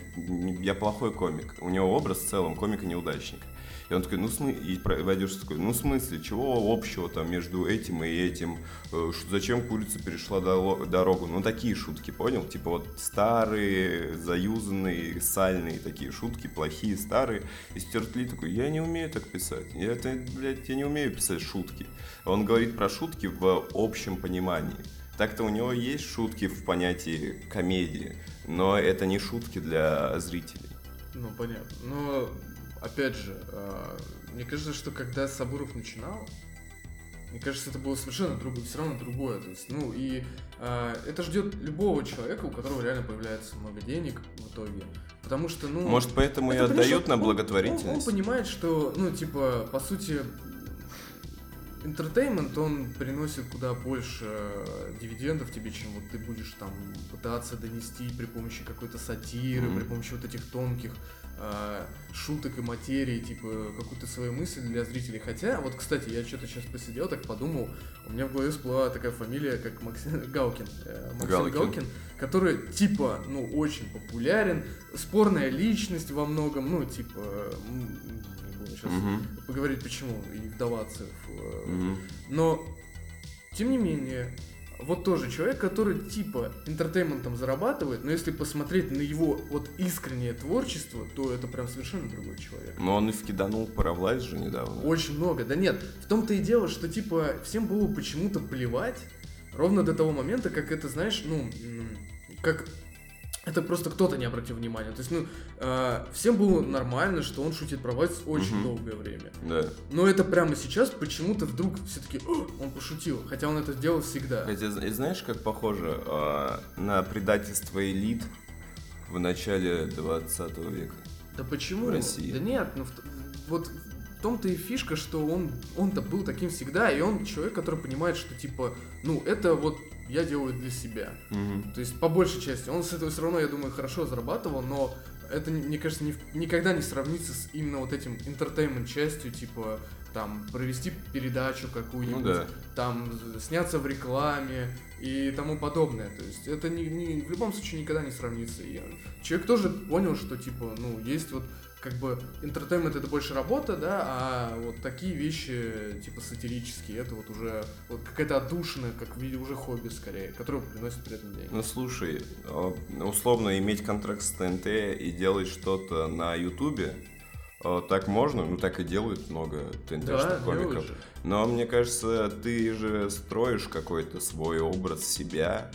я плохой комик. У него образ в целом комика-неудачника. И он такой, ну, смы... и продюсер такой, ну, в смысле, чего общего там между этим и этим? Э, Зачем курица перешла дорогу? Ну, такие шутки, понял? Типа вот старые, заюзанные, сальные такие шутки, плохие, старые. И Стюарт такой, я не умею так писать. Я, это, блядь, я не умею писать шутки. Он говорит про шутки в общем понимании. Так-то у него есть шутки в понятии комедии, но это не шутки для зрителей. Ну, понятно. Но, опять же, а, мне кажется, что когда Сабуров начинал, мне кажется, это было совершенно другое, все равно другое. То есть, ну, и а, это ждет любого человека, у которого реально появляется много денег в итоге. Потому что, ну... Может, поэтому и отдают на он- он- благотворительность? Он, понимает, что, ну, типа, по сути, Entertainment, он приносит куда больше э, дивидендов тебе, чем вот ты будешь там пытаться донести при помощи какой-то сатиры, Мгм. при помощи вот этих тонких э, шуток и материи, типа какую-то свою мысль для зрителей. Хотя, вот, кстати, я что-то сейчас посидел, так подумал, у меня в голове всплыла такая фамилия, как Максим Галкин. э, Максим Галкин. Галкин, который, типа, ну, очень популярен, спорная личность во многом, ну, типа, м, не буду сейчас Мгм. поговорить почему и вдаваться в... Мгм. Но, тем не менее, вот тоже человек, который типа интертейментом зарабатывает, но если посмотреть на его вот искреннее творчество, то это прям совершенно другой человек. Но он и вкиданул паровлайс же недавно. Очень много. Да нет, в том-то и дело, что типа всем было почему-то плевать ровно до того момента, как это, знаешь, ну, как это просто кто-то не обратил внимания. То есть, ну, э, всем было нормально, что он шутит про Вайс очень Мгм. долгое время. Да. Но это прямо сейчас почему-то вдруг все таки он пошутил, хотя он это делал всегда. Хотя, зна- знаешь, как похоже а, на предательство элит в начале 20 века? Да почему? в России. Да нет, ну в вот в том-то и фишка, что он он-то был таким всегда, и он человек, который понимает, что типа, ну это вот я делаю для себя. Мгм. То есть по большей части. Он с этого все равно, я думаю, хорошо зарабатывал, но это, не- мне кажется, в- никогда не сравнится с именно вот этим интертеймент частью, типа там провести передачу какую-нибудь, Ну да. там сняться в рекламе и тому подобное. То есть это не, не- в любом случае никогда не сравнится. И человек тоже понял, что типа, ну, есть вот как бы интертеймент это больше работа, да, а вот такие вещи, типа сатирические, это вот уже вот какая-то отдушина, как ви- уже хобби скорее, которое приносит при этом деньги. Ну слушай, а, условно иметь контракт с ТНТ и делать что-то на Ютубе, а, так можно, ну так и делают много ТНТшных комиков. делают же. Но мне кажется, ты же строишь какой-то свой образ себя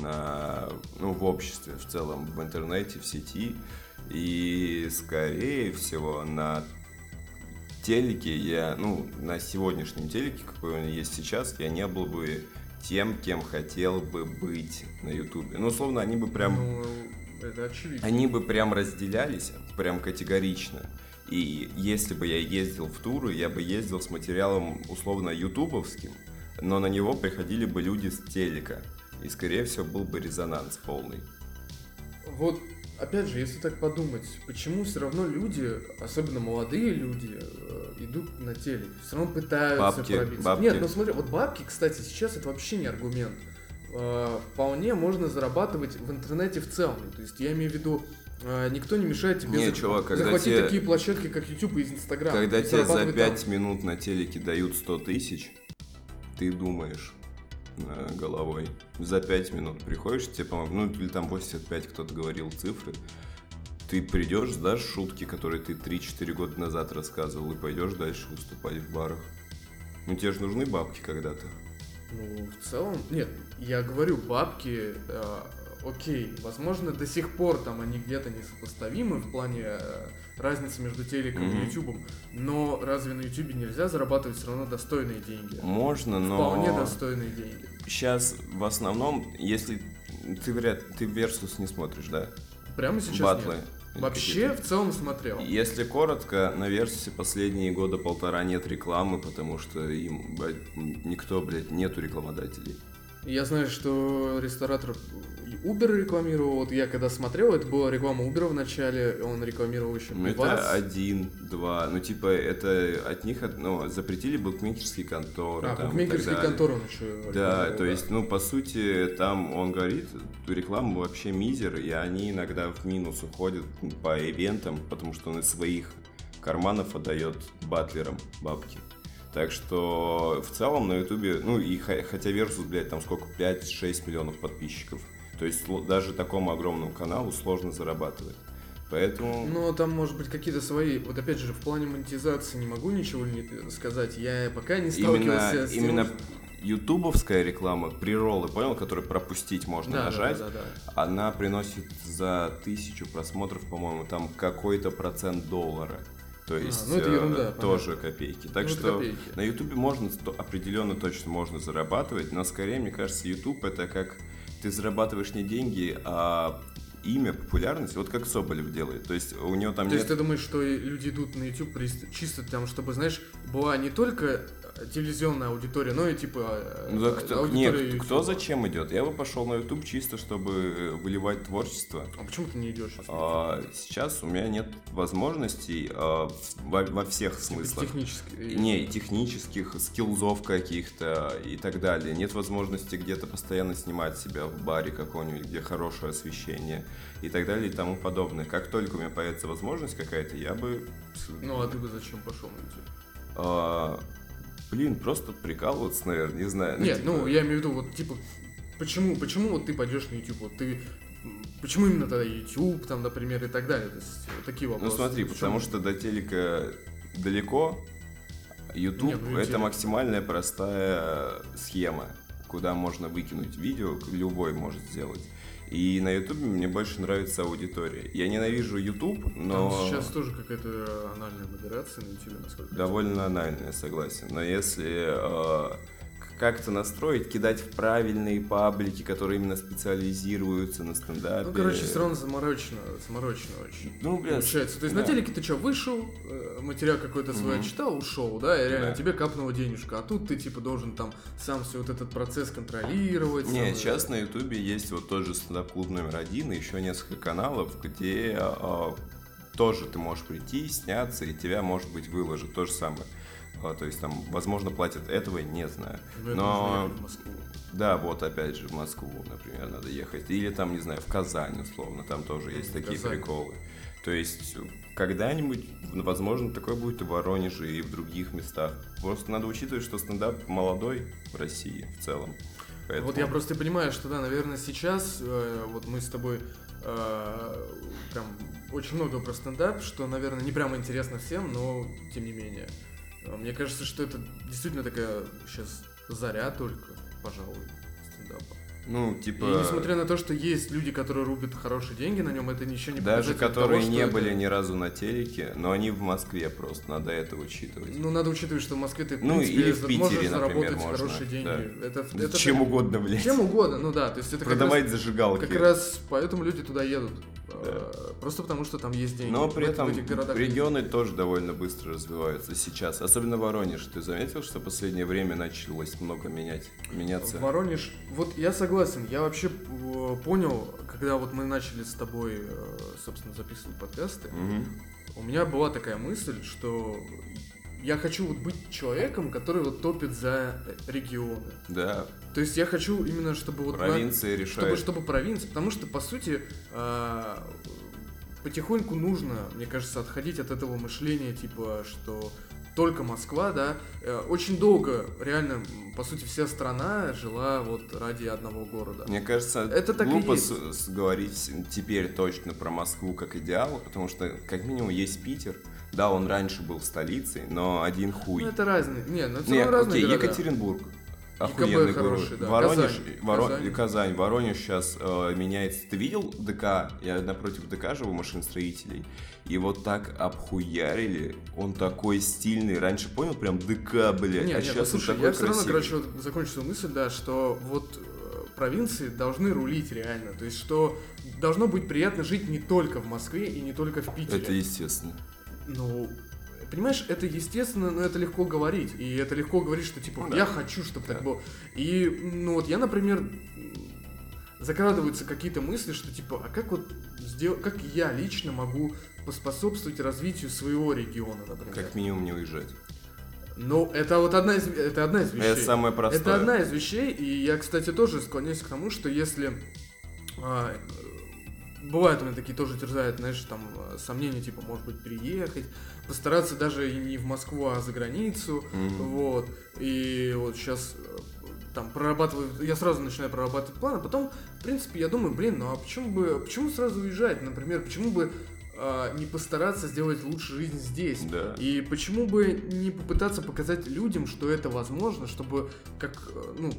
на, ну, в обществе в целом, в интернете, в сети. И, скорее всего, на телеке я, ну, на сегодняшнем телеке, какой он есть сейчас, я не был бы тем, кем хотел бы быть на Ютубе. Ну, условно, они бы прям Ну, это очевидно. они бы прям разделялись, прям категорично. И если бы я ездил в туры, я бы ездил с материалом условно ютубовским, но на него приходили бы люди с телека. И, скорее всего, был бы резонанс полный. Вот, опять же, если так подумать, почему все равно люди, особенно молодые люди, э, идут на телек? Все равно пытаются Бабки, пробиться. бабки. Нет, ну смотри, вот бабки, кстати, сейчас это вообще не аргумент. Э, Вполне можно зарабатывать в интернете в целом. То есть я имею в виду, э, никто не мешает тебе Не, за- чувак, когда захватить тебе- такие площадки, как YouTube и Instagram. Когда тебе за зарабатывать 5 там. минут на телеке дают 100 тысяч, ты думаешь головой. За 5 минут приходишь, тебе, по-моему, ну или там 85 кто-то говорил цифры, ты придешь, сдашь шутки, которые ты 3-4 года назад рассказывал, и пойдешь дальше выступать в барах. Ну тебе же нужны бабки когда-то. Ну, в целом, нет, я говорю, бабки, э, окей, возможно, до сих пор там они где-то несопоставимы в плане э, разницы между телеком Мгм. и ютубом, но разве на ютубе нельзя зарабатывать все равно достойные деньги? Можно, но... Вполне достойные деньги. Сейчас в основном, если ты вряд ты Versus не смотришь, да? Прямо сейчас Батлы. нет. Вообще, в целом смотрел. Если коротко, на Версусе последние года полтора нет рекламы, потому что им никто, блядь, нету рекламодателей. Я знаю, что ресторатор Uber рекламировал. Вот я когда смотрел, это была реклама Uber в начале, он рекламировал еще Ну, это один, два. Ну, типа, это от них ну, запретили букмекерские конторы. А, там, букмекерские конторы он еще Да, то есть, ну, по сути, там он говорит, реклама вообще мизер, и они иногда в минус уходят по ивентам, потому что он из своих карманов отдает батлерам бабки. Так что в целом на Ютубе, ну и хотя Versus, блядь, там сколько, 5-6 миллионов подписчиков. То есть даже такому огромному каналу сложно зарабатывать. Поэтому... Ну, там, может быть, какие-то свои... Вот опять же, в плане монетизации не могу ничего не сказать. Я пока не сталкивался Именно, с тем, именно что- ютубовская реклама, приролы, понял, который пропустить можно Да, да, нажать, да, да, да. она приносит за тысячу просмотров, по-моему, там какой-то процент доллара. То есть ну это э, ерунда, тоже копейки. Так Ну, что копейки. на Ютубе можно определенно точно можно зарабатывать, но скорее, мне кажется, Ютуб это как ты зарабатываешь не деньги, а имя, популярность, вот как Соболев делает. То есть у него там То нет... есть ты думаешь, что люди идут на YouTube чисто там, чтобы, знаешь, была не только телевизионная аудитория, но и типа э, Ну так кто, нет, кто Ютуба. зачем идет? Я бы пошел на YouTube чисто, чтобы э, выливать творчество. А почему ты не идешь? А, сейчас у меня нет возможностей а, во, во всех типа смыслах. Технически. Не, технических, скиллзов каких-то и так далее. Нет возможности где-то постоянно снимать себя в баре каком-нибудь, где хорошее освещение и так далее и тому подобное. Как только у меня появится возможность какая-то, я бы... Ну а ты бы зачем пошел на YouTube? Блин, просто прикалываться, наверное, не знаю. Нет, типа, ну я имею в виду, вот типа, почему, почему вот ты пойдешь на YouTube? Вот ты Почему именно тогда YouTube, там, например, и так далее? То есть, вот такие Ну вопросы. смотри, В чём- потому что до телека далеко, YouTube Не, ну это телек. максимальная простая схема, куда можно выкинуть видео, любой может сделать. И на YouTube мне больше нравится аудитория. Я ненавижу YouTube, но Там сейчас тоже какая-то анальная модерация на YouTube, насколько довольно анальная, согласен. Но если э, как-то настроить, кидать в правильные паблики, которые именно специализируются на стендапе. Ну, короче, все равно заморочено, заморочено очень. Ну, бля, Получается. То есть да. на телеке ты что, вышел, э, материал какой-то свой Мгм. читал, ушел, да, и реально Да. тебе капнула денежка. А тут ты типа должен там сам все вот этот процесс контролировать. Не, сам, сейчас на Ютубе есть вот тот же стендап-клуб номер один и еще несколько каналов, где а, тоже ты можешь прийти, сняться, и тебя, может быть, выложат. То же самое. А, то есть там, возможно, платят этого, не знаю. Ну, Но, да, вот опять же в Москву, например, надо ехать. Или там, не знаю, в Казань, условно, там тоже есть такие Казань. приколы. То есть когда-нибудь, ну, возможно, такое будет и в Воронеже, и в других местах. Просто надо учитывать, что стендап молодой в России в целом. Поэтому... Вот я просто понимаю, что да, наверное, сейчас э, вот мы с тобой э, прям очень много про стендап, что, наверное, не прямо интересно всем, но тем не менее. Э, Мне кажется, что это действительно такая сейчас заря только, пожалуй, стендапа. Ну, типа... И несмотря на то, что есть люди, которые рубят хорошие деньги на нем, это ничего не Даже которые того, не это- были ни разу на телеке, но они в Москве просто, надо это учитывать. Ну, надо учитывать, что в Москве ты, в Ну, принципе, или в Питере, можешь например, заработать можно, хорошие деньги. да. Это, это Чем так- угодно, блядь. Чем угодно, ну да. То есть это как раз- Продавать зажигалки. Как раз поэтому люди туда едут. Э, Просто потому, что там есть деньги. Но при эт- этом регионы тоже довольно быстро развиваются сейчас. Особенно Воронеж. Ты заметил, что в последнее время началось много менять, меняться? Воронеж, вот я согласен, я вообще э, понял, когда вот мы начали с тобой, э, собственно, записывать подкасты, Мгм. у меня была такая мысль, что я хочу вот быть человеком, который вот топит за э, регионы. Да, То есть я хочу именно, чтобы вот... на- провинция чтобы, решает. чтобы провинция, потому что, по сути, э, потихоньку нужно, мне кажется, отходить от этого мышления, типа, что только Москва, да, Э, очень долго, реально, по сути, вся страна жила вот ради одного города. Мне кажется, Это так и глупо есть. с- с- говорить теперь точно про Москву как идеал, потому что как минимум есть Питер. Да, он раньше был столицей, но один хуй. Ну, это разные, не, ну, это Не, равно разные окей, города. Екатеринбург. ИКБ Охуенный хороший, город. да. Воронеж, Казань. Воро- Казань. Казань. Воронеж сейчас э, меняется. Ты видел ДК? Я напротив ДК живу, машиностроителей. И вот так обхуярили. Он такой стильный. Раньше понял, прям ДК, блядь. Не, а не, сейчас ну, он слушай, такой я все равно, красивый. короче, вот закончу свою мысль, да, что вот э, провинции должны рулить реально. То есть, что должно быть приятно жить не только в Москве и не только в Питере. Это естественно. Ну, понимаешь, это естественно, но это легко говорить. И это легко говорить, что типа Ну да. я хочу, чтобы Да. так было. И, ну вот я, например, закрадываются какие-то мысли, что типа, а как вот сделать, как я лично могу поспособствовать развитию своего региона, например. Как минимум не уезжать. Ну, это вот одна из, это одна из вещей. Это самое простое. Это одна из вещей, и я, кстати, тоже склоняюсь к тому, что если а, бывают у меня такие тоже терзают, знаешь, там э, сомнения, типа, может быть, приехать, постараться даже и не в Москву, а за границу, Мгм. вот, и вот сейчас там прорабатываю, я сразу начинаю прорабатывать план, а потом, в принципе, я думаю, блин, ну а почему бы, почему сразу уезжать, например, почему бы а, не постараться сделать лучше жизнь здесь? Да. И почему бы не попытаться показать людям, что это возможно, чтобы как, э, ну,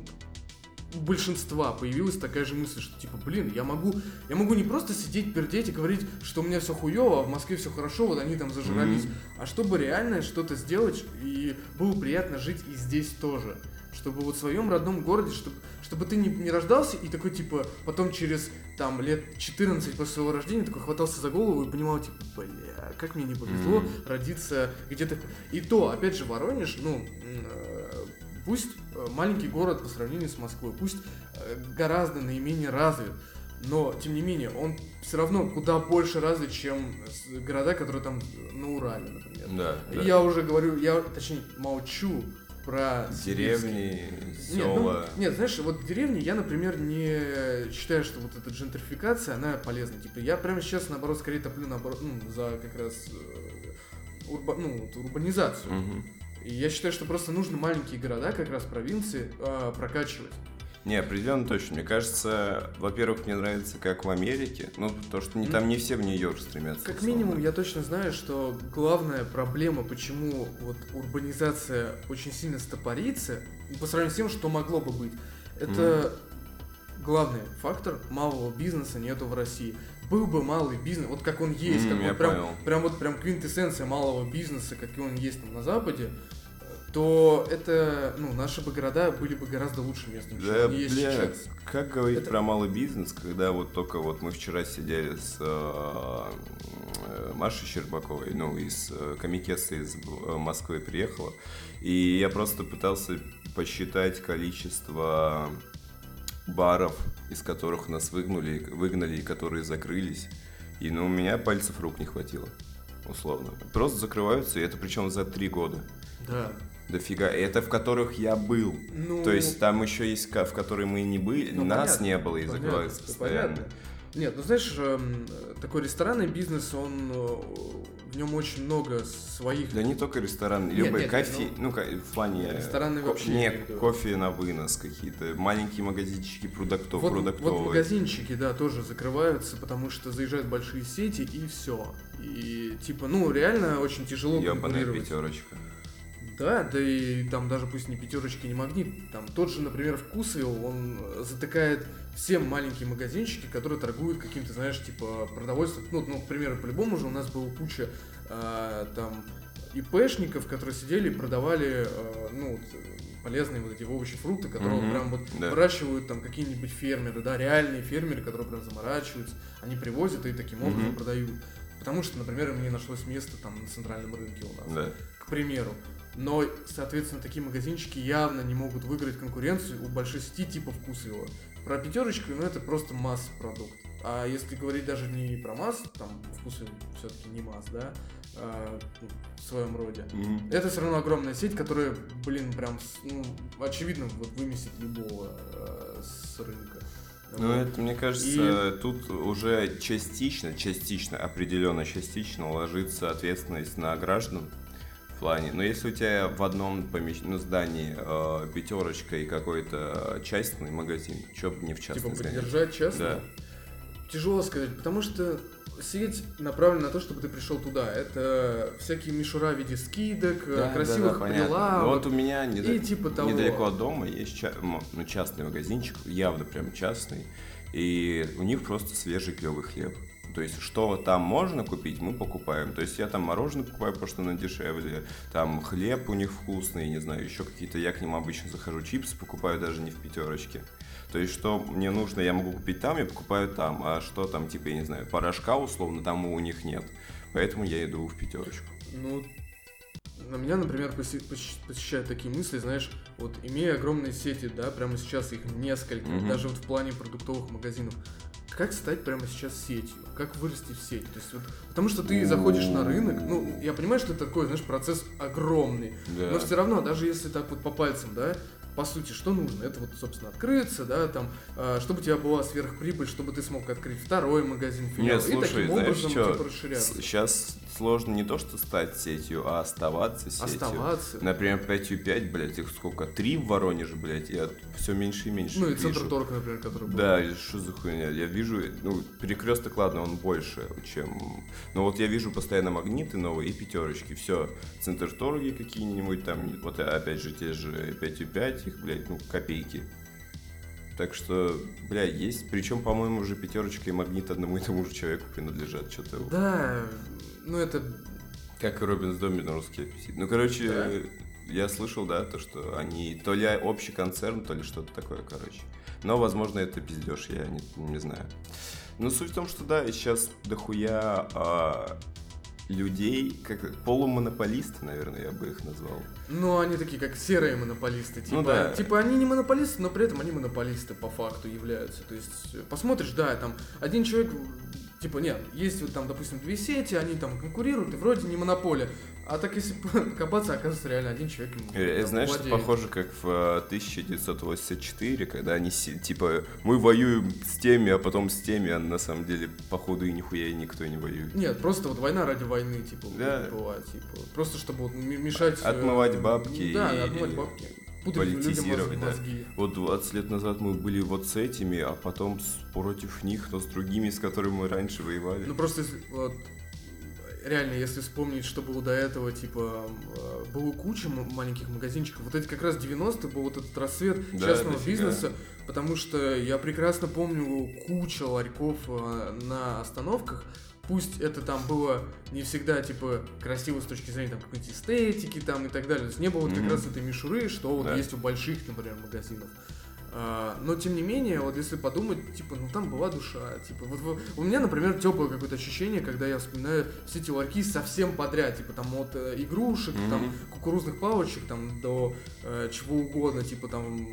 у большинства появилась такая же мысль, что типа, блин, я могу, я могу не просто сидеть, пердеть и говорить, что у меня все хуево, а в Москве все хорошо, вот они там зажрались, Мгм. а чтобы реально что-то сделать и было приятно жить и здесь тоже. Чтобы вот в своем родном городе, чтобы, чтобы ты не, не рождался и такой, типа, потом через, там, лет 14 после своего рождения такой хватался за голову и понимал, типа, бля, как мне не повезло Мгм. родиться где-то. И то, опять же, Воронеж, ну, Пусть э, маленький город по сравнению с Москвой, пусть э, гораздо наименее развит, но, тем не менее, он все равно куда больше развит, чем города, которые там на Урале, например. Да, да. Я уже говорю, я, точнее, молчу про деревни, села. Нет, ну, нет, знаешь, вот в деревне я, например, не считаю, что вот эта джентрификация, она полезна. Типа, я прямо сейчас, наоборот, скорее топлю наоборот, ну, за как раз э, урба, ну, урбанизацию. Угу. Я считаю, что просто нужно маленькие города, как раз провинции, э, прокачивать. Не, определенно точно. Мне кажется, во-первых, мне нравится, как в Америке. Ну, то, что не, там не все в Нью-Йорк стремятся. Как условно. минимум, я точно знаю, что главная проблема, почему вот урбанизация очень сильно стопорится, по сравнению с тем, что могло бы быть, это mm. главный фактор малого бизнеса нету в России. Был бы малый бизнес, вот как он есть, mm, как вот прям, прям вот прям квинтэссенция малого бизнеса, как он есть там на Западе, то это, ну, наши бы города были бы гораздо лучше местом, чем да, они есть бля, сейчас. Как говорить это... про малый бизнес, когда вот только вот мы вчера сидели с э, Машей Щербаковой, ну, из э, Комикеса из э, Москвы приехала, и я просто пытался посчитать количество баров, из которых нас выгнали, выгнали и которые закрылись. И ну, у меня пальцев рук не хватило, условно. Просто закрываются, и это причем за три года. Да. Дофига. Это в которых я был. Ну, То есть там еще есть, в которые мы не были, ну, нас понятно, не было и закрываются постоянно. Понятно. Нет, ну знаешь, эм, такой ресторанный бизнес, он э, в нем очень много своих. Да не только ресторан, любой кофе, ну, ну в плане. Рестораны ко- вообще. Нет, кофе на вынос какие-то, маленькие магазинчики продуктов, вот, продуктовые. Вот магазинчики, да, тоже закрываются, потому что заезжают большие сети и все. И типа, ну реально очень тяжело Ёбаная пятерочка. Да, да и там даже пусть не пятерочки, не магнит, там тот же, например, вкусвилл, он затыкает все маленькие магазинчики, которые торгуют каким-то, знаешь, типа продовольствием. Ну, ну, к примеру, по-любому же у нас была куча э, там ИПшников, которые сидели и продавали, э, ну, полезные вот эти овощи, фрукты, которые mm-hmm, прям вот да. выращивают там какие-нибудь фермеры, да, реальные фермеры, которые прям заморачиваются, они привозят и таким образом mm-hmm. продают. Потому что, например, мне нашлось место там на центральном рынке у нас, да. к примеру. Но, соответственно, такие магазинчики явно не могут выиграть конкуренцию у большой сети типа Вкусвилла. Про пятерочку, ну это просто масс-продукт. А если говорить даже не про масс, там Вкусвилл все-таки не масс, да, ну, в своем роде. Mm-hmm. Это все равно огромная сеть, которая, блин, прям, ну, очевидно, вот выместит любого э, с рынка. Ну, вот. это, мне кажется, и... тут уже частично, частично, определенно частично ложится ответственность на граждан, плане. Но если у тебя в одном помещ... ну, здании э, пятерочка и какой-то частный магазин, что бы не в частный Типа поддержать частный? Да. Тяжело сказать, потому что сеть направлена на то, чтобы ты пришел туда. Это всякие мишура в виде скидок, да, красивых да, да, прилавок. Вот у меня недал... и типа того. недалеко от дома есть ча... ну, частный магазинчик, явно прям частный, и у них просто свежий клевый хлеб. То есть, что там можно купить, мы покупаем. То есть, я там мороженое покупаю, потому что оно дешевле. Там хлеб у них вкусный, не знаю, еще какие-то. Я к ним обычно захожу, чипсы покупаю даже не в пятерочке. То есть, что мне нужно, я могу купить там, я покупаю там. А что там, типа, я не знаю, порошка условно, там у них нет. Поэтому я иду в пятерочку. Ну, на меня, например, посещают такие мысли, знаешь, вот имея огромные сети, да, прямо сейчас их несколько, mm-hmm. даже вот в плане продуктовых магазинов, как стать прямо сейчас сетью, как вырасти в сеть. То есть вот, потому что ты заходишь на рынок, ну, я понимаю, что это такой, знаешь, процесс огромный, да. но все равно, даже если так вот по пальцам, да, по сути, что нужно? Это вот, собственно, открыться, да, там, э, чтобы у тебя была сверхприбыль, чтобы ты смог открыть второй магазин, филиал, Нет, слушай, и таким знаешь, образом что? типа, расширяться. Сейчас сложно не то, что стать сетью, а оставаться сетью. Оставаться. Например, 5 блядь, их сколько? Три в Воронеже, блядь, я все меньше и меньше Ну и вижу. Центр Торг, например, который был. Да, что за хуйня? Я вижу, ну, перекресток, ладно, он больше, чем... Но вот я вижу постоянно магниты новые и пятерочки, все. Центр Торги какие-нибудь там, вот опять же те же 5 их, блядь, ну, копейки. Так что, бля, есть. Причем, по-моему, уже пятерочка и магнит одному и тому же человеку принадлежат. Что-то. Да, ну это. Как и Робин с доме на русский аппетит. Ну, короче, да? я слышал, да, то, что они то ли общий концерн, то ли что-то такое, короче. Но, возможно, это пиздеж, я не, не знаю. Но суть в том, что да, сейчас дохуя а, людей, как полумонополисты, наверное, я бы их назвал. Ну, они такие, как серые монополисты. Типа, Ну да. типа они не монополисты, но при этом они монополисты по факту являются. То есть, посмотришь, да, там один человек, типа, нет, есть вот там, допустим, две сети, они там конкурируют, и вроде не монополия. А так если копаться, оказывается, реально один человек. им, Э, там, Знаешь, это владеет. похоже, как в э, 1984, когда они, типа, мы воюем с теми, а потом с теми, а на самом деле, походу, и нихуя и никто не воюет. Нет, просто вот война ради войны, типа, Да. бывает, типа, просто чтобы вот мешать... э, Отмывать бабки Да, и отмывать бабки. Политизировать, да. мозги. Вот 20 лет назад мы были вот с этими, а потом с- против них, но с другими, с которыми мы раньше воевали. Ну просто вот, реально, если вспомнить, что было до этого, типа, э, было куча маленьких магазинчиков. Вот эти как раз 90-е был вот этот рассвет Да, частного дофига. бизнеса, потому что я прекрасно помню куча ларьков э, на остановках. Пусть это там было не всегда, типа, красиво с точки зрения там какой-то эстетики там и так далее. То есть не было вот как раз этой мишуры, что вот Да. есть у больших, например, магазинов. А, но тем не менее, вот если подумать, типа, ну там была душа, типа, вот у меня, например, теплое какое-то ощущение, когда я вспоминаю все эти ларьки совсем подряд, типа там от э, игрушек, Мгм. там кукурузных палочек, там до э, чего угодно, типа там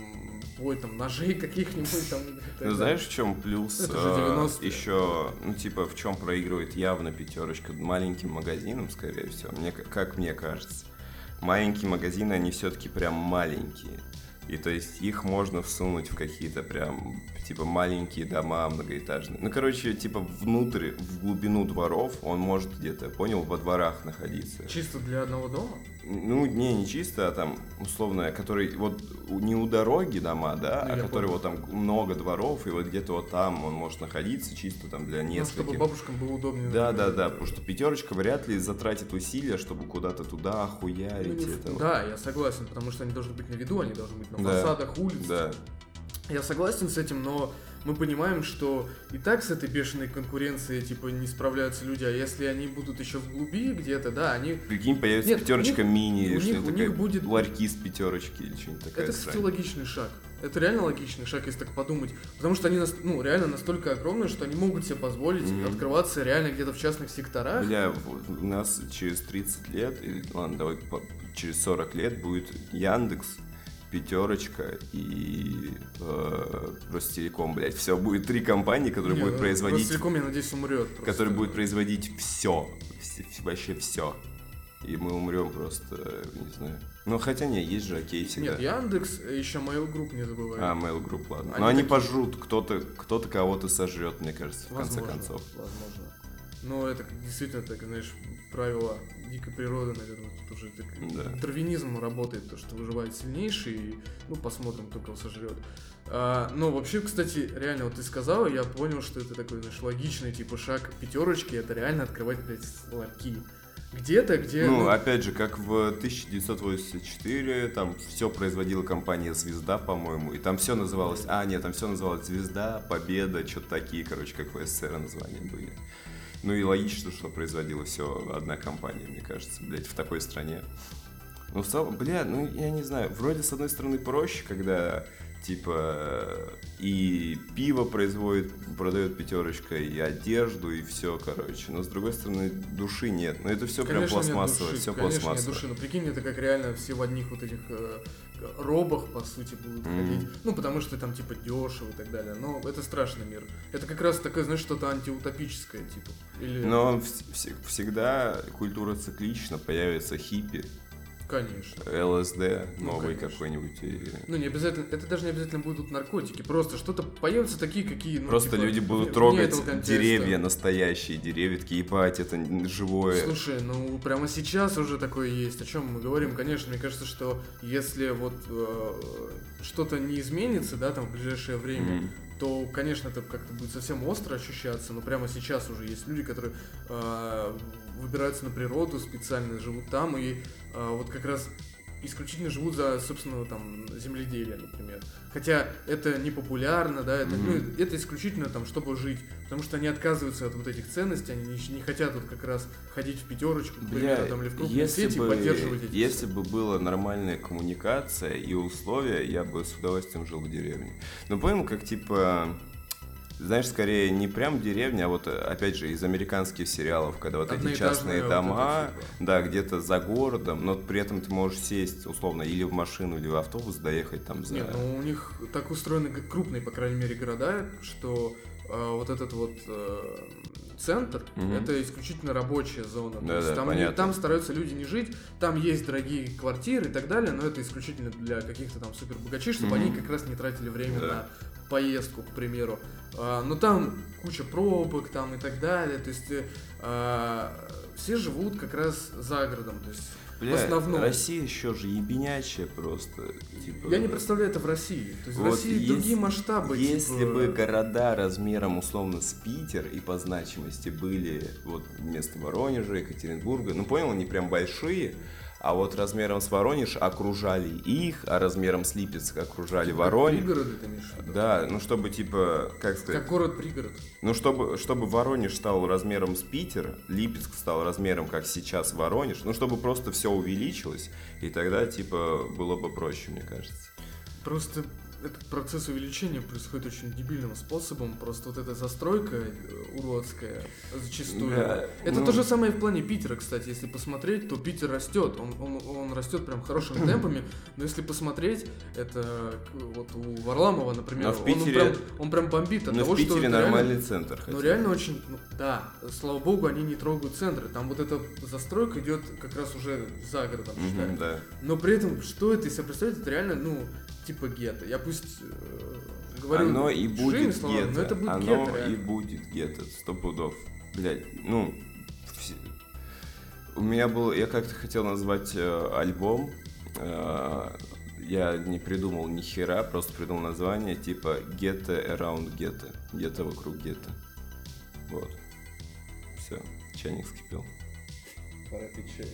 вплоть там ножей каких-нибудь там. Ну знаешь, в чем плюс? 90-е. еще, ну типа, в чем проигрывает явно пятерочка маленьким магазинам, скорее всего. Мне, как мне кажется, маленькие магазины, они все-таки прям маленькие. И то есть их можно всунуть в какие-то прям, типа, маленькие дома многоэтажные. Ну, короче, типа, внутрь, в глубину дворов он может где-то, понял, во дворах находиться. Чисто для одного дома? Ну, не, не чисто, а там, условно, который вот не у дороги дома, да, Ну, а который понял. вот там много дворов, и вот где-то вот там он может находиться чисто там для Ну, чтобы нескольких. бабушкам было удобнее. Да, да, да, потому что пятерочка вряд ли затратит усилия, чтобы куда-то туда Ну, охуярить не в- это. вот. Да, я согласен, потому что они должны быть на виду, они должны быть на Да. фасадах улиц. Да. Я согласен с этим, но мы понимаем, что и так с этой бешеной конкуренцией, типа, не справляются люди, а если они будут еще в глуби где-то, да, они... Прикинь, появится Нет, пятерочка них- мини или у такое. них будет- Ларьки с пятерочки или что-нибудь такое. Это, кстати, логичный шаг. Это реально логичный шаг, если так подумать. Потому что они, нас- ну, реально настолько огромные, что они могут себе позволить Мгм. открываться реально где-то в частных секторах. Бля, у нас через 30 лет, или, ладно, давай через 40 лет будет Яндекс, Пятерочка и э, Ростелеком, блядь. Все, будет три компании, которые Не, будут ну, производить, Ростелеком, я надеюсь, умрет. просто. которые будут производить все, вообще все. И мы умрем просто, не знаю. Ну, хотя не, есть же окей всегда. Нет, Яндекс, еще Mail Group не забывай. А, Mail Group, ладно. Они Но они такие- пожрут, кто-то кто-то кого-то сожрет, мне кажется, в конце Возможно, концов. Возможно. Но это действительно, так, знаешь, правило дикой природы, наверное, тут уже так, Да. дарвинизм работает, то, что выживает сильнейший, и, ну, посмотрим, кто кого сожрет. А, но вообще, кстати, реально, вот ты сказала, я понял, что это такой, знаешь, логичный, типа, шаг пятерочки, это реально открывать, блядь, ларьки. Где-то, где... Ну, опять же, как в 1984, там все производила компания «Звезда», по-моему, и там все называлось... А, нет, там все называлось «Звезда», «Победа», что-то такие, короче, как в СССР названия были. Ну и логично, что производила все одна компания, мне кажется, блядь, в такой стране. Ну, в целом, бля, ну, я не знаю, вроде, с одной стороны, проще, когда, типа, и пиво производит, продает пятерочка, и одежду, и все, короче. Но, с другой стороны, души нет. Но это все прям Конечно, нет пластмассовое, души, все конечно, нет пластмассовое. души. Но прикинь, это как реально все в одних вот этих э, робах, по сути, будут Мгм. ходить. Ну, потому что там, типа, дешево и так далее. Но это страшный мир. Это как раз такое, знаешь, что-то антиутопическое, типа. Или... Но вс- всегда культура циклична, появится хиппи, Конечно. ЛСД, Ну, новый конечно. какой-нибудь. и- Ну, не обязательно, это даже не обязательно будут наркотики, просто что-то появятся такие, какие, ну, Просто типа, люди будут трогать деревья, настоящие деревья, такие, ебать, это живое. Слушай, ну прямо сейчас уже такое есть. О чем мы говорим? Конечно, мне кажется, что если вот э, что-то не изменится, да, там в ближайшее время, Мгм. То, конечно, это как-то будет совсем остро ощущаться, но прямо сейчас уже есть люди, которые э, выбираются на природу специально, живут там и э, вот как раз исключительно живут за собственного там земледелия, например. Хотя это не популярно, да, это, ну, Мгм. это исключительно там, чтобы жить, потому что они отказываются от вот этих ценностей, они не, не хотят вот как раз ходить в пятерочку, к Бля, там, или в крупные если сети и бы, поддерживать эти если бы была нормальная коммуникация и условия, я бы с удовольствием жил в деревне. Но понял, как типа знаешь, скорее не прям деревня, а вот, опять же, из американских сериалов, когда вот эти частные дома, да, где-то за городом, но при этом ты можешь сесть, условно, или в машину, или в автобус, доехать там за... Нет, ну у них так устроены г- крупные, по крайней мере, города, что э, вот этот вот э, центр Мгм. это исключительно рабочая зона. То Да-да, есть там, не- понятно. там стараются люди не жить, там есть дорогие квартиры и так далее, но это исключительно для каких-то там супер богачей, чтобы Мгм. они как раз не тратили время Да. на поездку, к примеру. А, но там куча пробок там и так далее. То есть э, а, все живут как раз за городом. То есть Бля, в основном. Россия еще же ебенячая просто. Типа, Я не представляю это в России. То есть в Вот России есть- другие масштабы. Если типа- бы города размером условно с Питер и по значимости были вот вместо Воронежа, Екатеринбурга, ну понял, они прям большие, а вот размером с Воронеж окружали их, а размером с Липецк окружали Как Воронеж. Пригороды ты имеешь? Да, ну чтобы типа, как сказать, Как город-пригород. ну чтобы, чтобы Воронеж стал размером с Питер, Липецк стал размером, как сейчас Воронеж, ну чтобы просто все увеличилось, и тогда типа было бы проще, мне кажется. Просто этот процесс увеличения происходит очень дебильным способом. Просто вот эта застройка э, уродская зачастую. Да, Это ну- то же самое и в плане Питера, кстати. Если посмотреть, то Питер растет. Он, он, он растет прям хорошими темпами. Но если посмотреть, это к- вот у Варламова, например, Но в он- Питере- он, прям, он прям бомбит от Но того, в Питере что это реально- нормальный центр. Ну хотя реально очень, ну, да, слава богу, они не трогают центры. Там вот эта застройка идет как раз уже за городом, считай. да. Но при этом, что это из себя представляет, это реально, ну, типа гетто. Я пусть э, говорю оно и будет словами, гетто. но это будет оно гетто, и реально. будет гетто, сто пудов. Блять, ну... все- У меня был... Я как-то хотел назвать э, альбом. э, я не придумал ни хера, просто придумал название типа Гетто Around Гетто. Гетто вокруг гетто. Вот. Все, чайник вскипел. Пора пить чай.